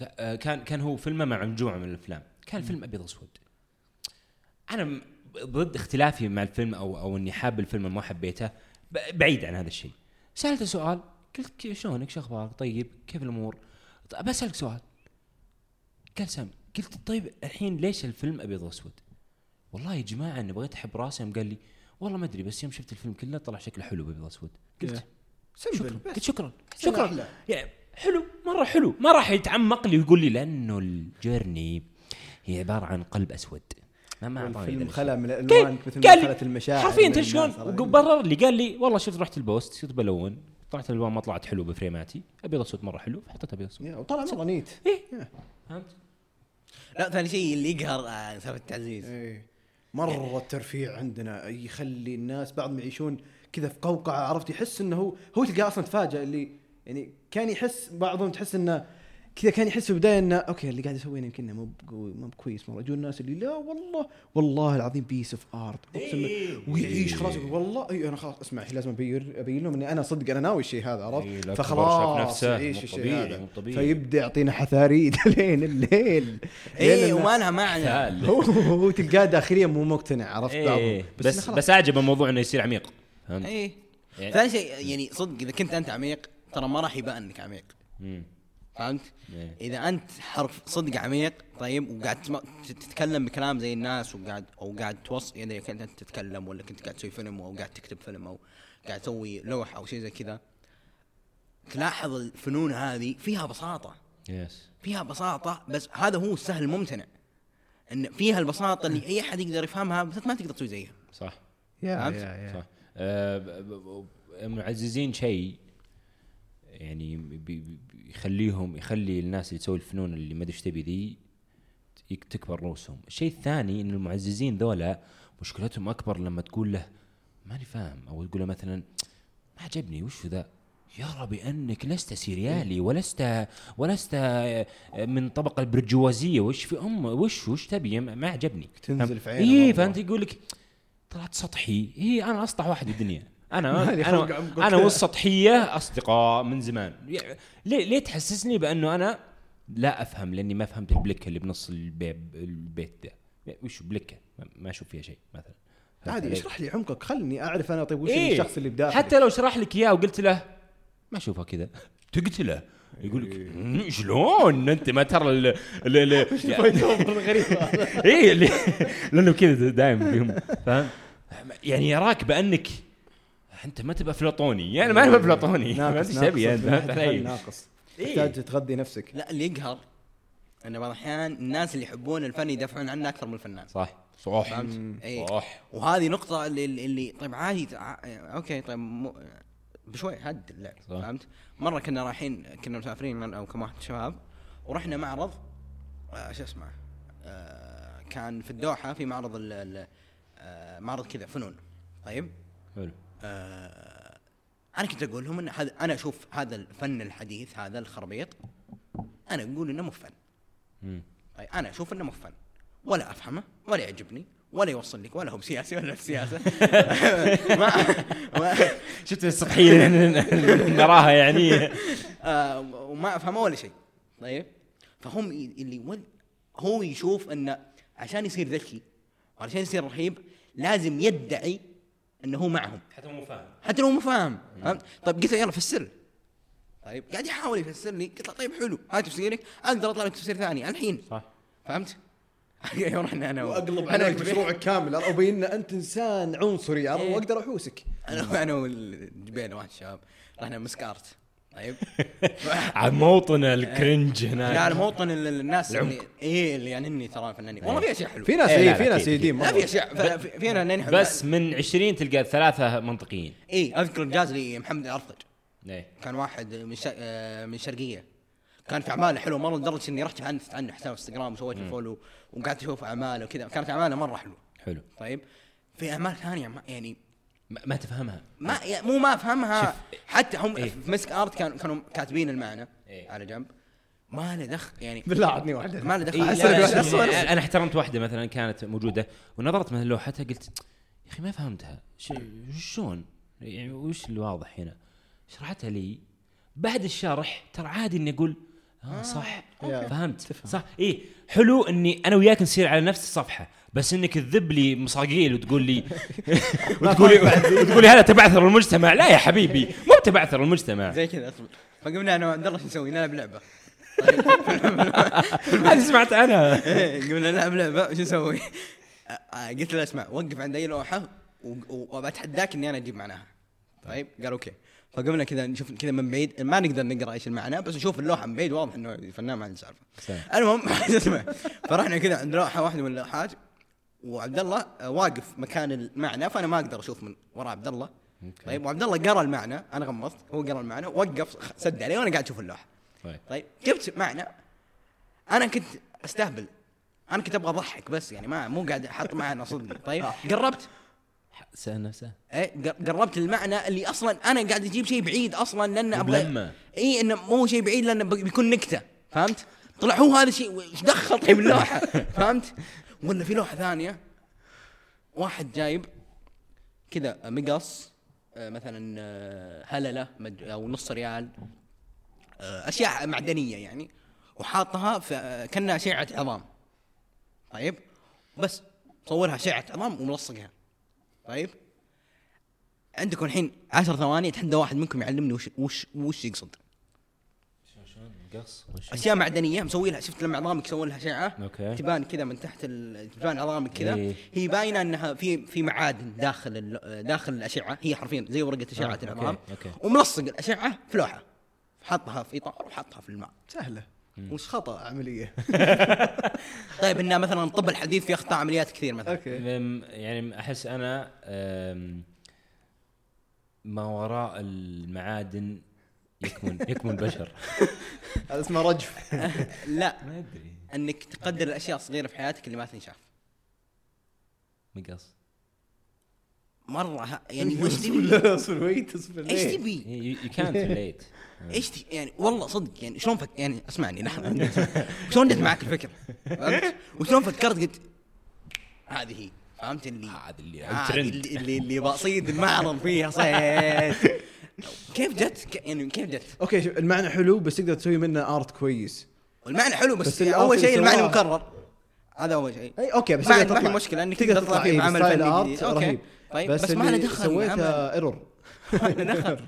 آه، كان كان هو فيلمه مع مجموعة من الأفلام. كان الفيلم أبيض اسود أنا ضد اختلافي مع الفيلم أو أو إني حاب الفيلم ما حبيته. بعيد عن هذا الشيء. سألته سؤال. قلت شلونك؟ شو أخبارك؟ طيب كيف الأمور؟ بسالك سؤال. قال سام قلت طيب الحين ليش الفيلم أبيض وأسود؟ والله يا جماعة اني بغيت أحب راسي. يوم قال لي والله ما أدري بس يوم شفت الفيلم كله طلع شكله حلو بأبيض وأسود. قلت شكرا قلت شكرا. شكرا. يعني حلو مرة حلو. ما راح يتعمق لي ويقول لي لأنه الجيرني هي عبارة عن قلب أسود. ما ما ذا الفيلم. خلى من الألوان مثل ما قال خلت لي المشاعر حرفيا تدري شلون؟ برر لي قال لي والله شفت رحت ال post كنت بلون. طلعت الألوان ما طلعت حلو ب frame اتي. أبيض أسود مرة حلو فحطيت أبيض أسود. وطلع مرة neat. إيه. فهمت؟ لا ثاني شيء اللي يقهر آه، سالفة التعزيز. إيه. مرة الترفيع عندنا يخلي الناس بعضهم يعيشون كذا في قوقعة عرفت؟ يحس إنه هو هو تلقاه أصلا تفاجئ اللي يعني كان يحس بعضهم تحس إنه كذا كان يحس في البداية إنه أوكي اللي قاعد يسويه يمكن مو بقوي مو بكويس مرة. يجون الناس اللي لا والله والله العظيم piece of art أقسم بالله. ويعيش خلاص يقول والله اي أنا خلاص اسمع لازم أبين أبين لهم إني أنا صدق أنا ناوي الشيء هذا إيه، عرفت شاف فخلاص يعيش الشيء طبيعي، هذا. مو طبيعي. فيبدأ يعطينا حثاريد. لين الليل اي وما لها معنى. هو هو تلقاه داخليا مو مقتنع عرفت؟ إيه. بس بس, خلاص. بس اعجب الموضوع إنه يصير عميق. فهمت؟ اي يعني- ثاني شيء يعني صدق إذا كنت أنت عميق ترى ما راح يبان إنك عميق مم. فهمت؟ إيه. إذا أنت حرف صدق عميق طيب وقاعد تتكلم بكلام زي الناس وقاعد أو قاعد توصل يعني كنت أنت تتكلم ولا كنت قاعد تسوي فيلم أو قاعد تكتب فيلم أو قاعد تسوي لوحه أو شيء زي كذا تلاحظ الفنون هذه فيها بساطة يس فيها بساطة بس هذا هو السهل الممتنع إن فيها البساطة اللي أي أحد يقدر يفهمها بس ما تقدر تسوي زيها صح يا فهمت؟ يا يا صح معززين شيء يعني يخليهم يخلي الناس اللي تسوي الفنون اللي ما أدري إيش تبي ذي تكبر رؤوسهم، الشيء الثاني إن المعززين ذولا مشكلتهم أكبر لما تقول له ماني فاهم. أو تقول له مثلا ما عجبني وش ذا؟ يرى بانك لست سيريالي ولست ولست آه، من طبقة البرجوازية. وش في ام وش وش تبي؟ ما عجبني. تنزل في عينه اي. فأنت يقول لك طلعت سطحي. اي أنا أسطح واحد في الدنيا. أنا أنا. أنا والسطحية أصدقاء من زمان. ليه ليه تحسسني بأنه أنا لا أفهم؟ لأني ما فهمت البلكة اللي بنص البيت البيت ده. وش بلكة؟ ما- ما أشوف فيها شيء مثلا. عادي؟ اشرح لي عمقك. خلني أعرف أنا طيب وش إيه؟ الشخص اللي بداخلي. حتى لو شرح لك إياه وقلت له ما أشوفها كذا. تقتله. يقول لك إيه. "مم، شلون؟ أنت ما ترى ال ال ال غريبه اي اللي لأنه كذا دائما فيهم فاهم؟ يعني يراك بأنك أنت ما تبقى أفلاطوني يعني ما تبقى أفلاطوني. ما ناقص. إيش تبي انت ناقص؟ ناقص. إيه. تحتاج تغذي نفسك. لا اللي يقهر أن بعض الأحيان الناس اللي يحبون الفن يدافعون عنه أكثر من الفنان. صح صح؟ اي صح. وهذه نقطة اللي, اللي طيب عادي أوكي طيب مو بشوي هد اللعب صح. فهمت؟ مرة كنا رايحين كنا مسافرين من أو كم واحد شباب ورحنا معرض آه شو اسمه آه كان في الدوحة في معرض ال ال آه معرض كذا فنون طيب حلو آه أنا كنت أقول لهم إن هذا أنا أشوف هذا الفن الحديث هذا الخربيط أنا أقول إنه مو فن. طيب أنا أشوف إنه مو فن ولا أفهمه ولا يعجبني ولا يوصل لك ولا هو بسياسي ولا في سياسة. ما, ما شفت السطحيه اللي نراها يعني. آه وما افهمه ولا شيء. طيب؟ فهم اللي ول هو يشوف انه عشان يصير ذكي وعشان يصير رهيب لازم يدعي إنه هو معهم. حتى مو فاهم. حتى لو مو فاهم؟ طيب قلت له يلا فسر. طيب قاعد يحاول يفسر لي. قلت له طيب حلو. هات تفسيرك. أقدر أطلع لك تفسير ثاني. الحين. صح. فهمت؟ رحنا أنا وأقلب أنا مشروعك كامل. ابين إن أنت إنسان عنصري؟ إيه. وأقدر أحوسك. أنا أنا والجبيل واحد شباب. رحنا مسكارت. طيب. على موطن ال cringe هناك. لا موطن ال- ال- الناس العمق. اللي إيه اللي يعني إني ترى فنانين والله في أشياء حلوة. في ناس إيه، اي في ناس لا في. أشياء ف- في- في فنانين. بس من 20 تلقى ثلاثة منطقيين. اي أذكر جاز لي محمد الارفج إيه. كان واحد من. آه، من الشرقيه كان في أعماله حلوة مرة لدرجة إني رحت عنه عنه حساب إنستغرام وسويت له follow وقعدت أشوف أعماله وكذا. كانت أعماله مرة حلوة. حلو. طيب. في أعمال ثانية يعني ما, ما تفهمها. ما يعني مو ما أفهمها. حتى هم إيه. في مسك آرت كانوا كانوا كاتبين المعنى إيه. على جنب. ما له دخل يعني بالله عطني واحدة. ما له دخل. إيه أنا احترمت واحدة مثلا كانت موجودة ونظرت مثلا لوحتها قلت يا أخي ما فهمتها. شلون؟ يعني وش الواضح هنا؟ شرحتها لي. بعد الشرح ترى عادي إني أقول آه صح. فهمت. تفهم. صح. إيه حلو إني أنا وياك نصير على نفس الصفحة بس إنك تذب لي مصاقيل وتقول لي وتقول لي وتقول لي هذا تبعثر المجتمع. لا يا حبيبي مو تبعثر المجتمع. زي كذا اصبر. فقمنا أنا وعبد الله شو نسوي؟ نلعب لعبة. هذه سمعت أنا. إيه، قمنا نلعب لعبة. شو نسوي؟ آه، آه، قلت له اسمع وقف عند أي لوحة وبتحداك إني أنا أجيب معناها. طيب قال أوكي. فقمنا كذا نشوف كذا من بعيد. ما نقدر نقرأ إيش المعنى بس نشوف اللوحة من بعيد واضح إنه فنان ما عنده سالفة. المهم فرحنا كذا عند لوحة واحدة من اللوحات وعبد الله آه، واقف مكان المعنى فأنا ما أقدر أشوف من وراء عبد الله. طيب وعبد الله قرأ المعنى أنا غمضت هو قرأ المعنى وقف سد عليه وأنا قاعد أشوف اللوحة. طيب. طيب جبت معنى أنا كنت أستهبل. أنا كنت أبغى أضحك بس يعني ما مو قاعد أحط معنى صدق. طيب قربت سنه نفسه. إيه قر- قربت المعنى اللي أصلا أنا قاعد أجيب شيء بعيد أصلا لأن أبغى ملمة. اي إنه مو شيء بعيد لأنه بي- بيكون نكتة. فهمت؟ طلع هو هذا الشيء إيش دخل طيب اللوحة؟ فهمت؟ ولا في لوحة ثانية. واحد جايب كذا مقص آه، مثلا آه، هللة أو نص ريال آه، أشياء معدنية يعني وحاطها في كأنها اشعه عظام. طيب؟ بس صورها اشعه عظام وملصقها. طيب؟ عندكم الحين عشر ثواني اتحدى واحد منكم يعلمني وش وش وش يقصد. شلون قص أشياء معدنية مسوي لها شفت لما عظامك يسوي لها اشعه أوكي. تبان كذا من تحت ال- تبان عظامك كذا. إيه. هي باينة إنها في في معادن داخل ال- داخل الأشعة. هي حرفيا زي ورقة أشعة آه، أوكي، العظام أوكي. وملصق الأشعة في لوحة. حطها في إطار وحطها في الماء. سهلة. وش خطأ عملية؟ طيب إنه مثلا الطب الحديث في أخطاء عمليات كثير مثلا. أوكي. يعني أحس أنا ما وراء المعادن يكمن يكمن بشر. هذا اسمه رجف. لا ما أدري. إنك تقدر الأشياء الصغيرة في حياتك اللي ما تنشاف. مقص. مرة يعني وش تبي؟ اصبر أصبر ويت أصبر إيش؟ تبي؟ يو كانت ريليت إيش يعني والله صدق يعني شلون فك يعني اسمعني لحظه شلون جت معك الفكرة؟ فهمت؟ وشلون فكرت؟ قلت هذه هي. فهمت اللي هذا اللي. اللي اللي, اللي بصيد المعرض فيها صيد كيف جت؟ ك- يعني كيف جت؟ okay شوف المعنى حلو بس تقدر تسوي منه art كويس والمعنى حلو بس, بس أول شيء المعنى مكرر. هذا أول شيء. إي okay بس ما في مشكلة إنك تقدر تطلع فيه بعمل فني. رهيب. طيب بس, بس ما له دخل سويته بالعمل. error ما له دخل.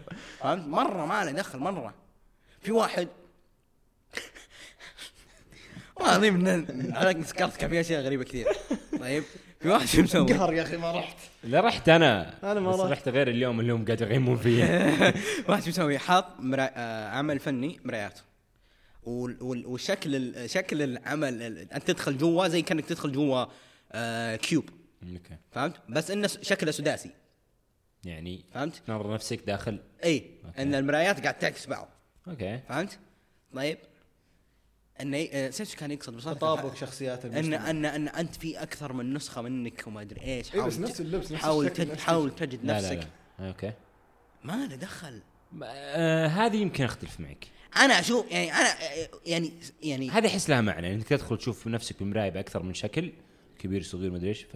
فهمت؟ مرة ما له دخل مرة. في واحد والله العظيم عليك سكرت كان في أشياء غريبة كثير. طيب في واحد شو مسوي؟ قهر يا أخي ما رحت. لا رحت أنا. أنا ما بس رحت. رحت غير اليوم اللي هم قاعد يغيمون فيه واحد شو مسوي؟ حاط مرا... آه عمل فني مرايات ال... شكل العمل ال... أنت تدخل جوا زي كأنك تدخل جوا آه cube. okay فهمت؟ بس إنه شكله سداسي. يعني فهمت؟ تنظر نفسك داخل. إي okay. إن المرايات قاعد تعكس بعض. okay. فهمت؟ طيب. إنه نسيت إيش كان يقصد بس تطابق شخصيات ان ان إن أنت في أكثر من نسخة منك وما أدري إيش. إيه، بس حاول نفس اللبس، نفس حاول الشكل، تج... نفس حاول تجد لا نفسك. لا. لا okay. ما له دخل. آه هذه يمكن أختلف معك. أنا أشوف يعني أنا آه، يعني يعني هذه احس لها معنى إنك تدخل تشوف نفسك بالمرايه بأكثر من شكل. كبير صغير مدري إيش.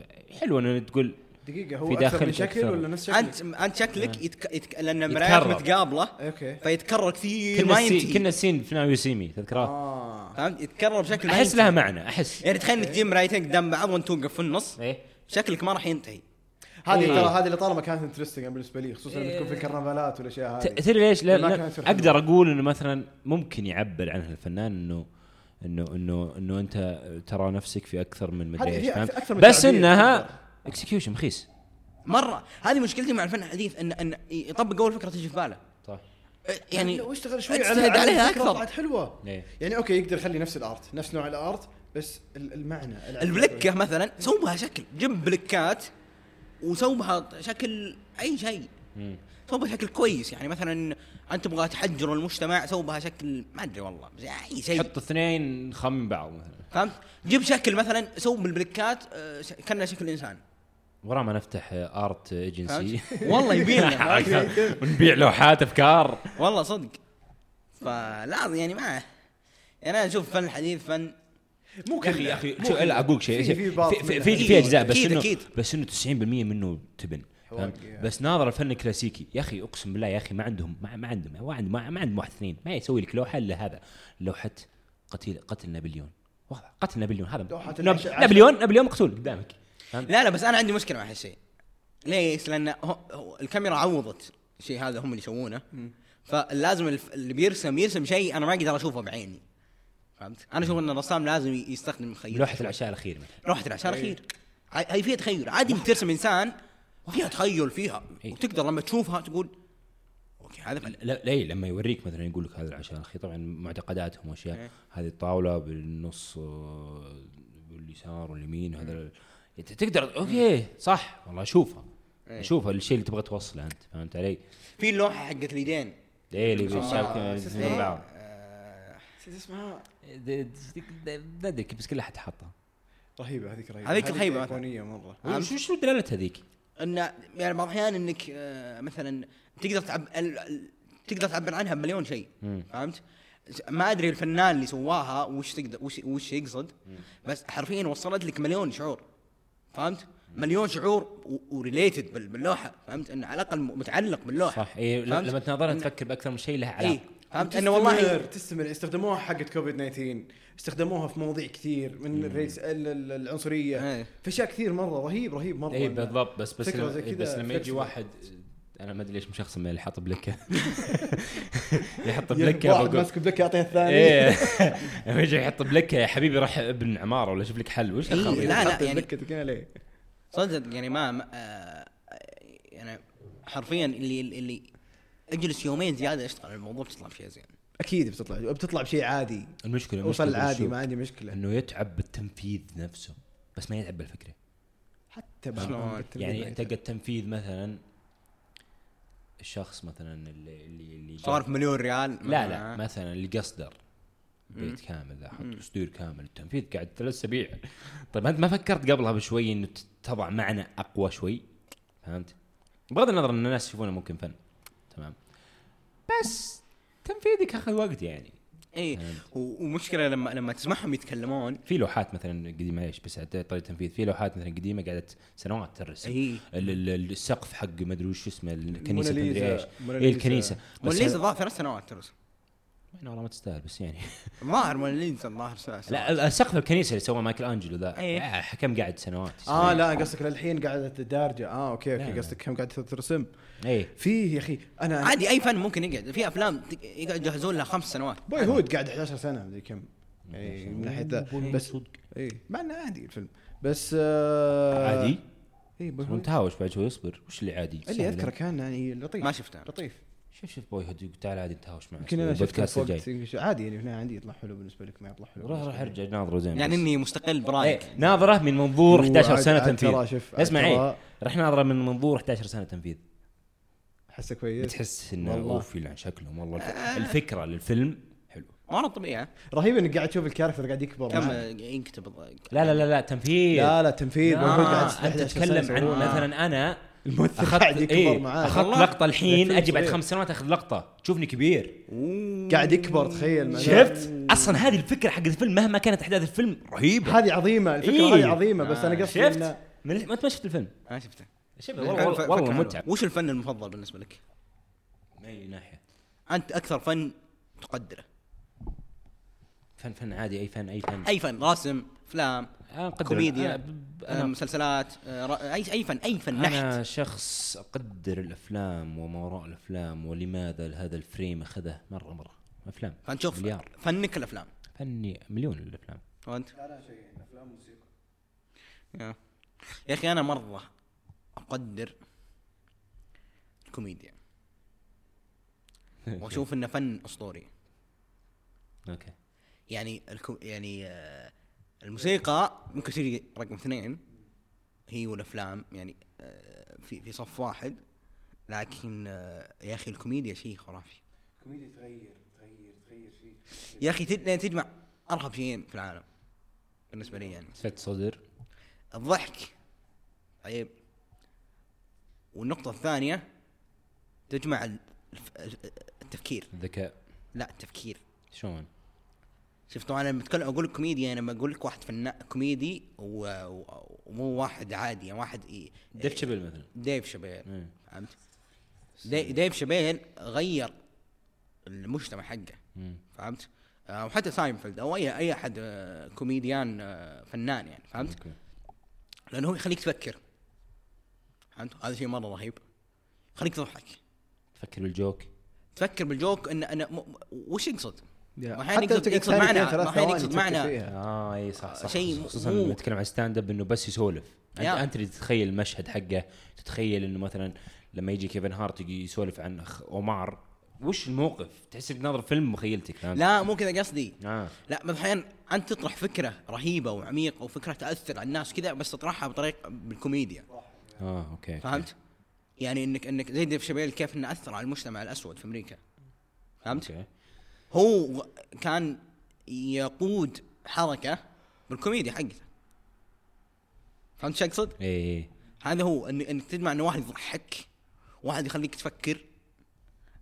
حلو ان تقول دقيقة هو في داخلك من شكل أكثر. ولا نفس شكل؟ أنت انت شكلك يتك... يتك... لأن المرايات يتكرر. متقابلة. أوكي. فيتكرر كثير كنا ما ينتهي كنا السين في ناو يوسيمي تذكراه آه. فهمت؟ يتكرر بشكل أحس. لها معنى أحس. يعني تخيل إنك تجيب مرايتين قدام بعض وأنت توقف في النص. إيه. شكلك ما راح ينتهي. هذه إيه. ترى هذه اللي طالما كانت انترستنج بالنسبة لي خصوصا لما تكون في الكرنفالات والأشياء ت- هذه تدري ليش؟ لا لا. أقدر أقول إنه مثلا ممكن يعبر عنها الفنان إنه إنه إنه إنه أنت ترى نفسك في أكثر من مدري إيش فاهم من بس إنها. execution مخيس مرة. هذه مشكلتي مع الفن الحديث إن إن يطبق أول فكرة تجي في باله. صح. يعني لو اشتغل شوي على عليها أكثر. طلعت حلوة. إيه. يعني okay يقدر يخلي نفس ال art نفس نوع ال art بس ال- المعنى البلكة مثلا سووا بها شكل جيب بلكات وسووا بها شكل أي شيء. سووا بها شكل كويس يعني مثلا أنت تبغى تحجر المجتمع سووا بها شكل ما أدري والله اي شيء حط اثنين خامين بعض مثلا فهمت؟ جيب شكل مثلا سووا بالبلكات آه، كأنه شكل إنسان ورا ما نفتح art agency فهمت؟ والله يبينا ونبيع لوحات أفكار والله صدق فلازم يعني ما يعني أنا أشوف فن الحديث فن مو يا أخي. يا أخي شو. لا أقول شيء في- في في في. في, في أجزاء بس إنه. بس إنه 90% منه تبن حواق، بس ناظر الفن الكلاسيكي. يا أخي أقسم بالله يا أخي ما عندهم ما, ما عندهم ما عندهم ما, ما عندهم واحد اثنين ما يسوي لك لوحة إلا هذا لوحة قتيل قتل نابليون. واضح. قتل نابليون. هذا ناب- نابليون نابليون مقتول قدامك. فهمت؟ لا لا بس أنا عندي مشكلة مع هالشيء. ليش؟ لأن هو هو الكاميرا عوضت. الشيء هذا هم اللي يسوونه. فلازم الف- اللي بيرسم يرسم شيء أنا ما أقدر أشوفه بعيني. فهمت؟ أنا أشوف إن الرسام لازم يستخدم الخيال لوحة العشاء الأخير مثلا. لوحة العشاء الأخير. هاي هاي فيها تخيل عادي انك ترسم إنسان فيها تخيل فيها إيه. وتقدر لما تشوفها تقول okay هذا فن لا لا إيه، لما يوريك مثلا يقول لك هذا العشاء الأخير طبعا معتقداتهم وأشياء إيه. هذه الطاولة بالنص آه، باليسار واليمين وهذا ال- إنت تقدر okay صح والله أشوفها إيه. أشوفها الشيء اللي تبغى توصله أنت فهمت علي؟ في اللوحة حقت اليدين إيه اللي من؟ بعض نسيت اسمها ادري بس كلها حد حطها رهيبة هذيك رهيبة هذيك رهيبة مثلاً. إيقونية مرة؟ شو شو دلالة هذيك؟ إن يعني بعض الأحيان إنك آه، مثلا تقدر تعب تقدر تعبر عنها بمليون شيء فهمت؟ ما أدري الفنان اللي سواها وش تقدر وش وش يقصد بس حرفيا وصلت لك مليون شعور فهمت؟ مليون شعور و related باللوحة فهمت؟ انه على الأقل متعلق باللوحة صح فهمت؟ لما تناظرها تفكر بأكثر من شيء لها اي علاقة فهمت؟ إنه والله تستمر تستمر استخدموها حقت كوفيد 19 استخدموها في مواضيع كثير من ال race ال- ال- العنصرية إيه. في أشياء كثير مرة رهيب رهيب مرة اي بالضبط بس بس لما بس لما يجي. واحد أنا ما أدري ليش مشخص اللي حاط بلكة يحط بلكة واحد بقول ماسك بلك يعطيها الثاني إيه لما يجي يحط بلكة يا حبيبي راح ابن عمارة ولا شوف لك حل وش إيه، الخرابيط؟ لا، لا، يعني- ليه؟ صدق يعني ما, ما آه يعني حرفيا اللي اللي أجلس يومين زيادة أشتغل على الموضوع بتطلع بشيء زين أكيد بتطلع بتطلع بشيء عادي المشكلة وصل المشكلة عادي؟ ما عندي مشكلة إنه يتعب بالتنفيذ نفسه بس ما يتعب بالفكرة حتى شلون؟ يعني أنت. قد تنفيذ مثلا الشخص مثلا اللي اللي اللي صار في مليون ريال لا لا مثلا اللي قصدر بيت كامل ذا حط اسطير كامل التنفيذ قاعد ثلاث أسابيع طيب انت ما فكرت قبلها بشوي إنه تضع معنى أقوى شوي فهمت؟ بغض النظر إن الناس يشوفونه ممكن فن بس تنفيذك اخذ وقت يعني. اي ومشكلة لما لما تسمعهم يتكلمون. في لوحات مثلا قديمة إيش بس طريقة التنفيذ في لوحات مثلا قديمة قعدت سنوات ترسم. اي ال- ال- السقف حق ما أدري وش اسمه الكنيسة مدري إيش. اي الكنيسة. موناليزا الظاهر ثلاث سنوات ترسم. يعني والله ما تستاهل بس يعني. الظاهر موناليزا الظاهر لا السقف الكنيسة اللي سواه مايكل أنجلو ذا إيه. آه، حكم قاعد سنوات؟ آه لا قصدك للحين قاعدة دارجه آه okay okay. قصدك كم قاعدة ترسم. اي فيه يا أخي أنا عادي أي فن ممكن يقعد. في أفلام يقعد يجهزون لها خمس سنوات. Boyhood قاعد 11 سنة مدري كم. يعني من ناحية Hood بس صدق. اي مع إنه عادي الفيلم. بس آه عادي؟ اي Boyhood. متهاوش بعد شوي يصبر. وش اللي عادي اللي. أذكره كان يعني لطيف. ما شفته. لطيف. شوف شوف Boyhood يقول تعال عادي نتهاوش معك يمكن أنا وقت الجاي. عادي يعني هنا عندي يطلع حلو بالنسبة لك ما يطلع حلو روح روح ارجع ناظره زين. يعني. إني مستقل إيه، برايك ناظره من منظور 11 سنة تنفيذ. اسمع ترى- إيه راح ناظره من منظور 11 سنة تنفيذ. حسه كويس. بتحس إنه والله. اوف عن شكلهم والله الف- الفكرة للفيلم حلو. مره طبيعي. رهيب إنك قاعد تشوف ال character قاعد يكبر كم. ينكتب لا لا لا لا تنفيذ. لا لا تنفيذ. لا 11 أنت تتكلم عن. مثلا أنا الممثل قاعد يكبر إيه معاك. أخذت. لقطة الحين أجي بعد. خمس سنوات أخذ لقطة. تشوفني كبير. قاعد يكبر تخيل شفت؟ أصلا هذه الفكرة حق الفيلم مهما كانت أحداث الفيلم رهيبة. هذه عظيمة الفكرة إيه. هذه عظيمة بس أنا قصدي شفت؟ من ما انت ما شفت الفيلم. ما شفته. شفت كان والله والله, متعب. وش الفن المفضل بالنسبة لك؟ من أي ناحية. أنت أكثر فن تقدره. فن فن عادي أي فن أي فن. أي فن رسم أفلام. أنا أقدر كوميديا أنا, ب- أنا, مسلسلات ر- اي أي فن أي فن نحت. أنا شخص أقدر الأفلام وما وراء الأفلام ولماذا هذا الفريم أخذه مره مرة. أفلام فنشوف مليار. فنك الأفلام. فني مليون الأفلام. وأنت؟ يا. يا أخي أنا مرة أقدر الكوميديا وأشوف إنه فن أسطوري. أوكي. يعني الكو يعني آه، الموسيقى ممكن تجي رقم اثنين هي والأفلام يعني آه، في في صف واحد. لكن آه، يا أخي الكوميديا شيء خرافي. كوميديا تغير تغير تغير شيء يا أخي لأن تجمع أرهب شيئين في العالم بالنسبة لي يعني. سد صدر. الضحك طيب والنقطة الثانية تجمع ال- الف- التفكير. الذكاء. لا التفكير. شلون؟ شفت طبعا لما بتكلم أقول لك كوميدي أنا بقول لك واحد فنان كوميدي ومو واحد عادي يعني واحد إيه ديف شابيل مثلا ديف شابيل إيه. فهمت؟ دي- ديف شابيل غير المجتمع حقه مم. فهمت؟ آه، وحتى ساينفيلد أو أي أي أحد آه، كوميديان آه، فنان يعني فهمت؟ لأنه هو يخليك تفكر فهمت؟ هذا شيء مرة رهيب يخليك تضحك تفكر بالجوك تفكر بالجوك إن أنا وش يقصد؟ yeah. أحيانا يقصد ثانيتين، معنى أحيانا يقصد معنى. آه اي صح صح شيء خصوصا مو- نتكلم عن stand up إنه بس يسولف انت. أنت اللي تتخيل المشهد حقه تتخيل إنه مثلا لما يجي كيفن هارت يجي يسولف عن أخ- أومار وش الموقف؟ تحس إنك ناظر فيلم مخيلتك فهمت؟ لا مو كذا قصدي آه لا بعض الأحيان أنت تطرح فكرة رهيبة وعميقة وفكرة تأثر على الناس كذا بس تطرحها بطريقة بالكوميديا آه أوكي فهمت؟ يعني انك إنك زي ديف شابيل كيف إنه أثر على المجتمع الأسود في أمريكا فهمت؟ أوكي هو كان يقود حركة بالكوميديا حقته. فهمت شو أقصد؟ اي هذا هو إن- انك تجمع ان واحد يضحك واحد يخليك تفكر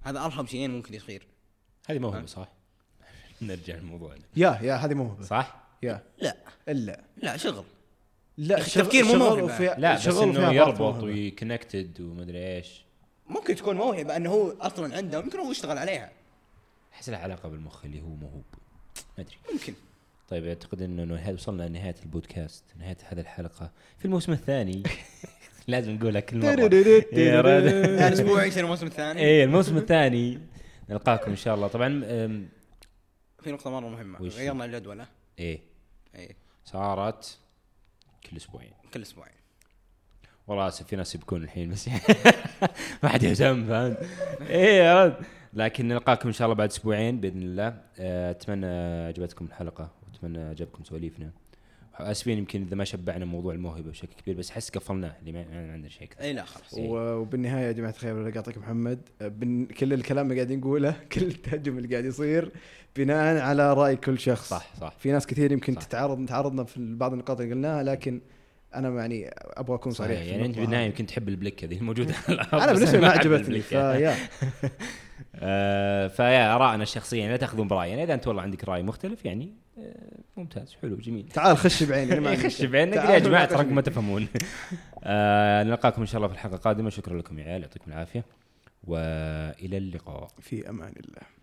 هذا أرهب شيئين ممكن يصير. هذه موهبه صح؟ نرجع لموضوعنا يا يا هذه موهبه صح؟ يا. لا. إلا. لا شغل. لا التفكير مو موهبة. وفي- لا بس شغل إنه يربط. ويكونكتد ومدري إيش. ممكن تكون موهبة إنه هو أصلا عنده يمكن هو يشتغل عليها. أحس لها علاقة بالمخ اللي هو موهوب ما أدري. ممكن. طيب أعتقد إنه وصلنا لنهاية البودكاست نهاية هذه الحلقة. في الموسم الثاني. لازم نقولها كل مرة. يعني أسبوع يصير الموسم الثاني. إيه الموسم الثاني. نلقاكم إن شاء الله. طبعا في نقطة مرة مهمة؟ غيرنا الجدول إيه. اي صارت كل أسبوعين. كل أسبوعين. والله آسف في ناس يبكون الحين بس ما حد يهتم فهمت؟ إيه لكن نلقاكم إن شاء الله بعد أسبوعين بإذن الله. أه، أتمنى عجبتكم الحلقة وأتمنى عجبكم سواليفنا. اسفين يمكن إذا ما شبعنا موضوع الموهبة بشكل كبير بس أحس قفلناه اللي ما عندنا شيء. أكثر أي لا خلاص. إيه. و- وبالنهاية يا جماعة الخير الله يعطيك محمد. بن كل الكلام اللي قاعدين نقوله كل التهجم اللي قاعد يصير بناء على رأي كل شخص. صح صح. في ناس كثير يمكن صح. تتعارض تعارضنا في بعض النقاط اللي قلناها لكن أنا يعني أبغى أكون صريح يعني أنت بالنهاية. يمكن تحب البلك هذه الموجودة. أنا بالنسبة لي ما عجبتني. فيا. آه، فيا ارائنا الشخصية يعني لا تأخذون براينا إذا أنت والله عندك رأي مختلف يعني آه، ممتاز حلو جميل. تعال خش بعيني. بعيننا تعال يا جماعة. تراكم ما تفهمون. آه، نلقاكم إن شاء الله في الحلقة القادمة. شكرا لكم يا عيال يعطيكم العافية وإلى اللقاء. في أمان الله.